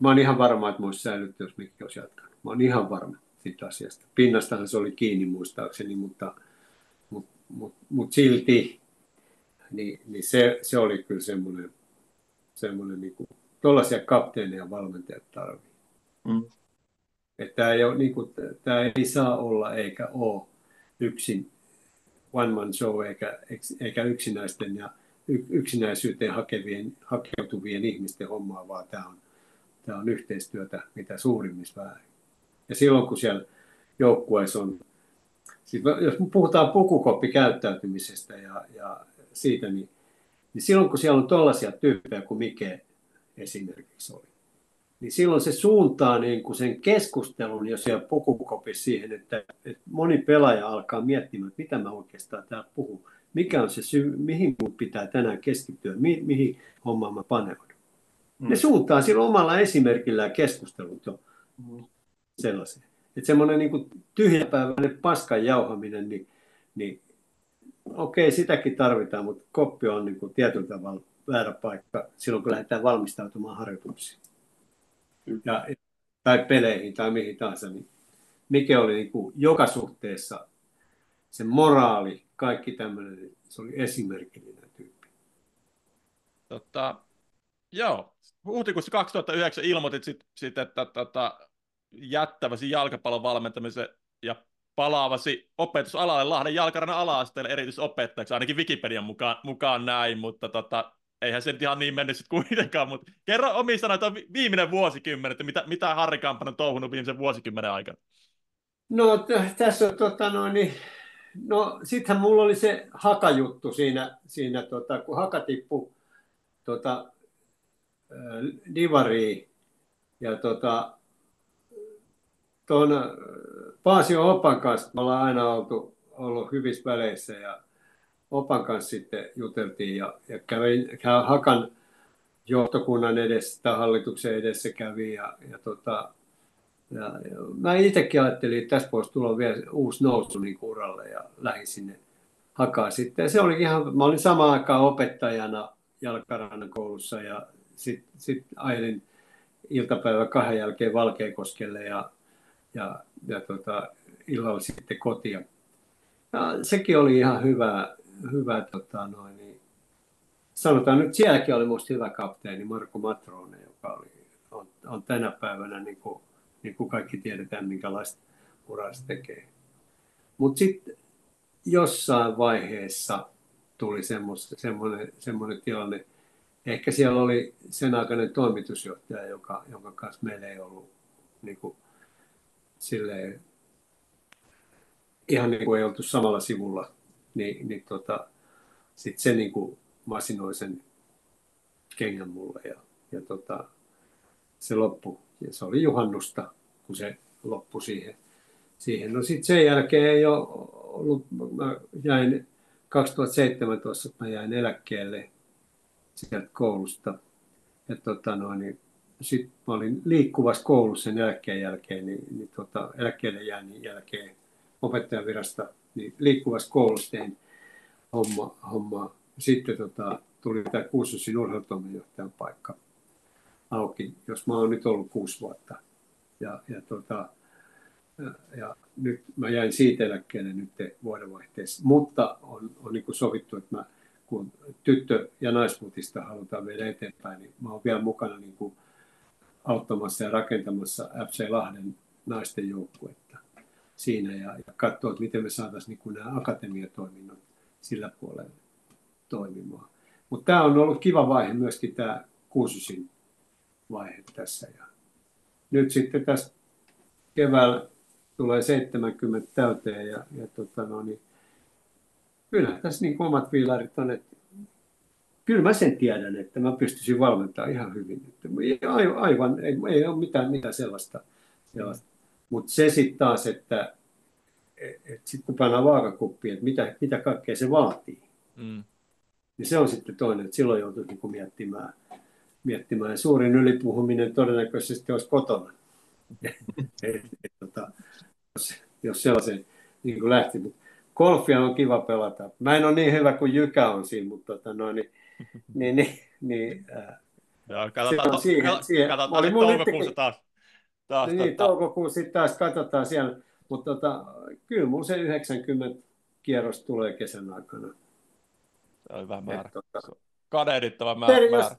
mä oon ihan varma, että mä olisi säilytty, jos Mikki olisi jatkanut. Mä oon ihan varma siitä asiasta. Pinnastahan se oli kiinni muistaakseni, mutta, mutta, mutta, mutta silti niin, niin se, se, oli kyllä semmoinen, semmoinen niin kuin, tuollaisia kapteeneja ja valmentajat tarvii. Mm. Että tämä, ei ole, niin kuin, tämä ei saa olla eikä ole yksin one man show eikä, eikä yksinäisten ja yksinäisyyteen hakevien, hakeutuvien ihmisten hommaa, vaan tämä on, tämä on yhteistyötä mitä suurimmissa väärin. Ja silloin kun siellä joukkueessa on, siis jos puhutaan pukukoppikäyttäytymisestä ja, ja siitä, niin, niin silloin kun siellä on tällaisia tyyppejä kuin Mike esimerkiksi oli, niin silloin se suuntaa niin kuin sen keskustelun jo siellä pukukopissa siihen, että, että moni pelaaja alkaa miettimään, että mitä mä oikeastaan täällä puhun, mikä on se syy, mihin mun pitää tänään keskittyä, mi, mihin hommaan mä paneudun. Mm. Ne suuntaa silloin omalla esimerkillä keskustelut jo mm. sellaiseen. Että semmoinen niin tyhjäpäiväinen paskan jauhaminen, niin, niin okei, sitäkin tarvitaan, mutta koppi on niin kuin tietyllä tavalla väärä paikka silloin, kun lähdetään valmistautumaan harjoituksiin. Ja, tai peleihin tai mihin tahansa, niin mikä oli niin kuin joka suhteessa se moraali, kaikki tämmöinen, se oli esimerkillinen tyyppi. Tota, joo, huhtikuussa 2009 ilmoitit sitten, sit, että tota, jättäväsi jalkapallon valmentamisen ja palaavasi opetusalalle Lahden jalkarannan ala-asteelle erityisopettajaksi, ainakin Wikipedian mukaan, mukaan näin, mutta tota, eihän se nyt ihan niin mennyt sitten kuitenkaan, mutta kerro omi sanoit, viimeinen vuosikymmen, että mitä, mitä Harri Kampanen on touhunut viimeisen vuosikymmenen aikana? No t- tässä on tota noin, niin, no sittenhän mulla oli se hakajuttu siinä, siinä tota, kun haka tippui tota, divariin ja tota, tuon Paasio Opan kanssa me ollaan aina oltu, ollut hyvissä väleissä ja Opan kanssa sitten juteltiin ja, ja kävin Hakan johtokunnan edessä tai hallituksen edessä kävi ja, ja, tota, ja, ja mä itsekin ajattelin, että tästä voisi tulla vielä uusi nousu niin uralle ja lähdin sinne Hakaan sitten. Ja se oli ihan, mä olin samaan aikaan opettajana Jalkarannan koulussa ja sitten sit ajelin iltapäivä kahden jälkeen Valkeakoskelle ja, ja, ja tota, illalla sitten kotia. Ja sekin oli ihan hyvä, hyvä tota noin, niin, sanotaan nyt sielläkin oli minusta hyvä kapteeni Marko Matrone, joka oli, on, on tänä päivänä, niin kuin, niin kuin kaikki tiedetään, minkälaista uraa se tekee. Mutta sitten jossain vaiheessa tuli semmoinen, semmoinen tilanne, ehkä siellä oli sen aikainen toimitusjohtaja, joka, jonka kanssa meillä ei ollut niin kuin, silleen, ihan niin kuin ei oltu samalla sivulla, niin, niin tota, sitten se niin kuin masinoi sen kengän mulle ja, ja tota, se loppui. Ja se oli juhannusta, kun se loppui siihen. siihen. No sitten sen jälkeen ei ole ollut, mä jäin 2017, mä jäin eläkkeelle sieltä koulusta. Ja tota noin, niin sitten mä olin liikkuvassa koulussa sen eläkkeen jälkeen, niin, niin tota, eläkkeelle jäännin jälkeen opettajan virasta, niin liikkuvassa koulussa tein homma, hommaa. Sitten tota, tuli tämä Kuususin urheilutoimenjohtajan paikka auki, jos mä oon nyt ollut kuusi vuotta. Ja, ja, tota, ja, nyt mä jäin siitä eläkkeelle nyt vuodenvaihteessa, mutta on, on niin sovittu, että mä, kun tyttö- ja naismutista halutaan viedä eteenpäin, niin mä oon vielä mukana niin kuin auttamassa ja rakentamassa FC Lahden naisten joukkuetta siinä ja, ja katsoa, että miten me saataisiin niin nämä akatemiatoiminnot sillä puolella toimimaan. Mutta tämä on ollut kiva vaihe myöskin tämä kuusisin vaihe tässä. Ja nyt sitten tässä keväällä tulee 70 täyteen ja, ja tota no, niin, kyllä tässä niin omat viilarit on, että kyllä mä sen tiedän, että mä pystyisin valmentamaan ihan hyvin. Että aivan, ei, ei ole mitään, mitään sellaista. sellaista. Mutta se sitten taas, että et sitten kun pannaan vaakakuppiin, että mitä, mitä kaikkea se vaatii, mm. niin se on sitten toinen, että silloin joutuu niin miettimään, miettimään. Suurin ylipuhuminen todennäköisesti olisi kotona, et, et, tota, jos, jos sellaisen niin lähti. Mutta golfia on kiva pelata. Mä en ole niin hyvä kuin Jykä on siinä, mutta tota, no, niin, niin, niin, niin äh, Joo, katsotaan, to, siihen, siihen. katsotaan oli toukokuussa taas. taas niin, tota... toukokuussa sitten taas katsotaan siellä. Mutta tota, kyllä mun se 90 kierros tulee kesän aikana. Se on hyvä määrä. tota, Kadehdittava määrä. Ter- jos,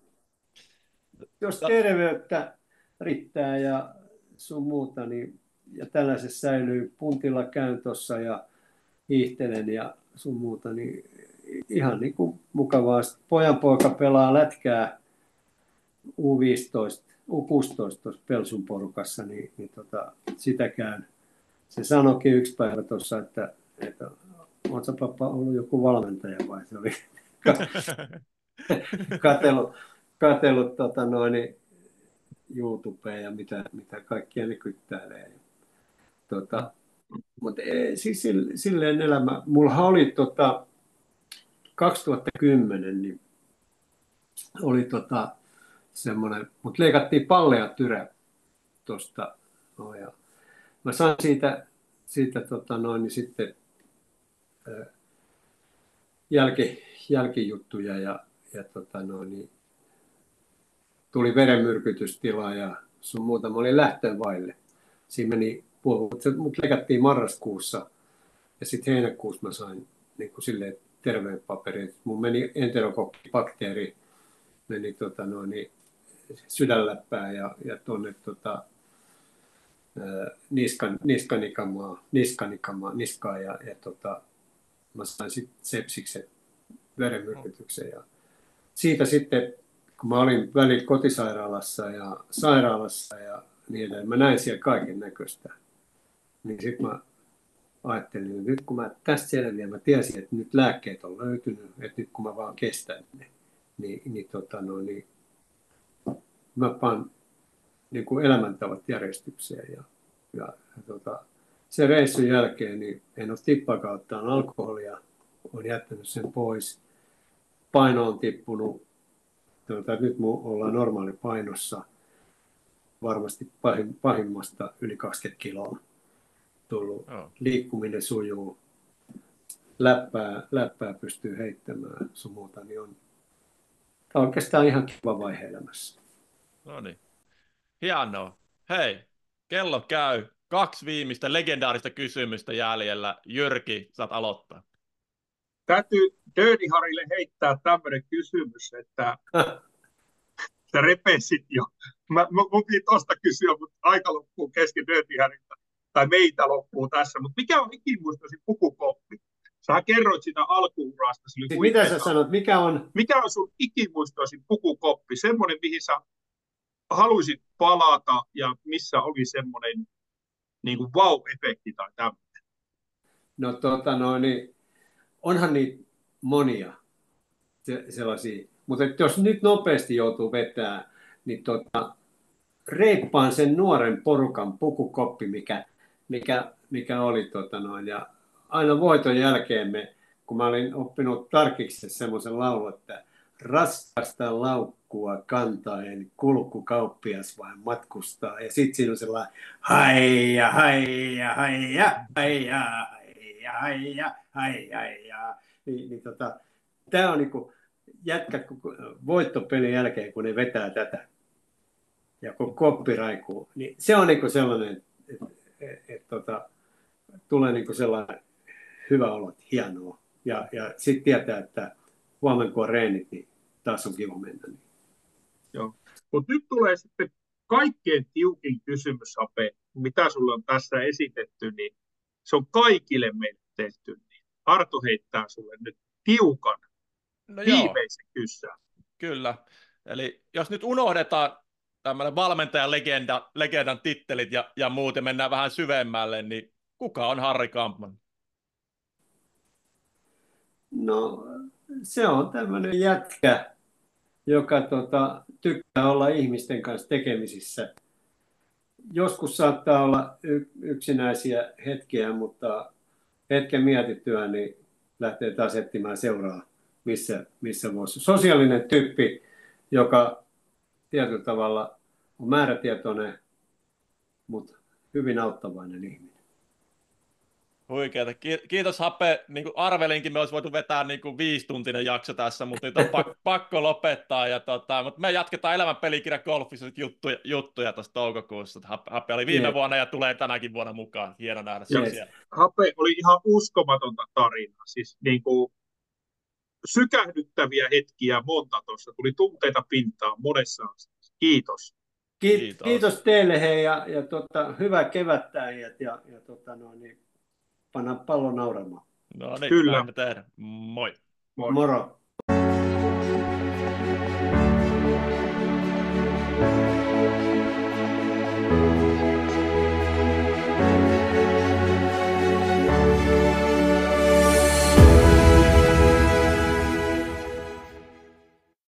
jos terveyttä riittää ja sun muuta, niin ja tällaisessa säilyy puntilla käyn tuossa ja hiihtelen ja sun muuta, niin ihan niin kuin mukavaa. Pojan poika pelaa lätkää U15, U16 tuossa Pelsun porukassa, niin, niin tota, sitä käyn se sanoikin yksi päivä tuossa, että, että oletko pappa ollut joku valmentaja vai se oli katsellut, katsellut tota noin, YouTubeen ja mitä, mitä kaikkia ne kyttäilee. Tota, mutta e, siis silleen elämä. Mulla oli tota, 2010 niin oli tota, semmoinen, mutta leikattiin palleja tyrä tuosta. No, ja mä sain siitä, siitä tota, noin, niin sitten ää, jälki, jälkijuttuja ja, ja tota, noin, niin, tuli verenmyrkytystila ja sun muuta. Mä olin lähtöön vaille. Siinä meni puoli, mut leikattiin marraskuussa ja sitten heinäkuussa mä sain niin kuin silleen terveen paperin. Mun meni enterokokkibakteeri meni tota noin, sydänläppää ja, ja tuonne tota, niskan, niskanikamaa, niskanikamaa, niskaa ja, ja tota, mä sain sitten sepsiksen verenmyrkytyksen ja siitä sitten kun mä olin välillä kotisairaalassa ja sairaalassa ja niin edelleen, mä näin siellä kaiken näköistä. Niin sitten mä ajattelin, että nyt kun mä tästä selviän, mä tiesin, että nyt lääkkeet on löytynyt, että nyt kun mä vaan kestän ne, niin, niin, tota, no, niin mä pan niin kuin elämäntavat järjestykseen. Ja, ja, ja tota, sen reissun jälkeen niin en ole tippakauttaan alkoholia, olen jättänyt sen pois. Paino on tippunut, tota, nyt me ollaan normaali painossa, varmasti pahim, pahimmasta yli 20 kiloa tullut. Oh. Liikkuminen sujuu, läppää, läppää pystyy heittämään sun muuta, niin on, on oikeastaan ihan kiva vaihe elämässä. No niin. Hienoa. Hei, kello käy. Kaksi viimeistä legendaarista kysymystä jäljellä. Jyrki, saat aloittaa. Täytyy Dirty Harille heittää tämmöinen kysymys, että sä repesit jo. Mä, mä, mun piti tosta kysyä, mutta aika loppuu kesken Dirty Harilta. Tai meitä loppuu tässä. Mutta mikä on ikimuistosi pukukoppi? Sä kerroit sitä alkuurasta. Siis mitä sä sanot? Mikä on? Mikä on sun ikimuistosi pukukoppi? Semmoinen, mihin sä haluaisit palata ja missä oli semmoinen niin kuin wow-efekti tai tämmöinen? No tota no, niin onhan niitä monia sellaisia, mutta jos nyt nopeasti joutuu vetää, niin tota, reippaan sen nuoren porukan pukukoppi, mikä, mikä, mikä oli tota noin, ja aina voiton jälkeen me, kun mä olin oppinut tarkiksi semmoisen laulun, että raskasta laukkua kantaen kulkukauppias vain matkustaa. Ja sitten siinä on sellainen haija, haija, haija, haija, haija, haija, haija, haija. Niin, niin tota, tämä on niinku jätkät voittopelin jälkeen, kun ne vetää tätä ja kun koppi raikuu, niin se on niinku sellainen, tota, tulee niinku sellainen hyvä olo, hienoa. Ja, ja sitten tietää, että huomenna kun on reenit, niin taas on kiva mennä. Niin. Joo. Mutta nyt tulee sitten kaikkein tiukin kysymys, Ape, mitä sulle on tässä esitetty, niin se on kaikille meille tehty. Niin Arto heittää sulle nyt tiukan no viimeisen kysymyksen. Kyllä. Eli jos nyt unohdetaan tämmöinen valmentajan legenda, legendan tittelit ja, ja muut ja mennään vähän syvemmälle, niin kuka on Harri Kampman? No se on tämmöinen jätkä, joka tota, tykkää olla ihmisten kanssa tekemisissä. Joskus saattaa olla yksinäisiä hetkiä, mutta hetken mietittyä niin lähtee taas etsimään seuraa, missä, missä voisi. Sosiaalinen tyyppi, joka tietyllä tavalla on määrätietoinen, mutta hyvin auttavainen ihminen. Huikeeta. Kiitos Happe. Niin kuin arvelinkin, me olisi voitu vetää niin kuin viisituntinen jakso tässä, mutta nyt on pakko, pakko lopettaa. Ja tota, mutta me jatketaan elämän pelikirja golfissa juttuja, juttuja tuossa toukokuussa. Happe oli viime yeah. vuonna ja tulee tänäkin vuonna mukaan. Hieno nähdä yes. siellä. Happe oli ihan uskomatonta tarinaa. Siis niin kuin sykähdyttäviä hetkiä monta tuossa. Tuli tunteita pintaan monessa asiassa. Kiitos. Kiitos. Kiitos teille hei ja, ja tota, hyvää kevättä ja, ja, ja tota, no, niin, panna pallo nauramaan. No niin, Kyllä. Moi. Moro. Moro.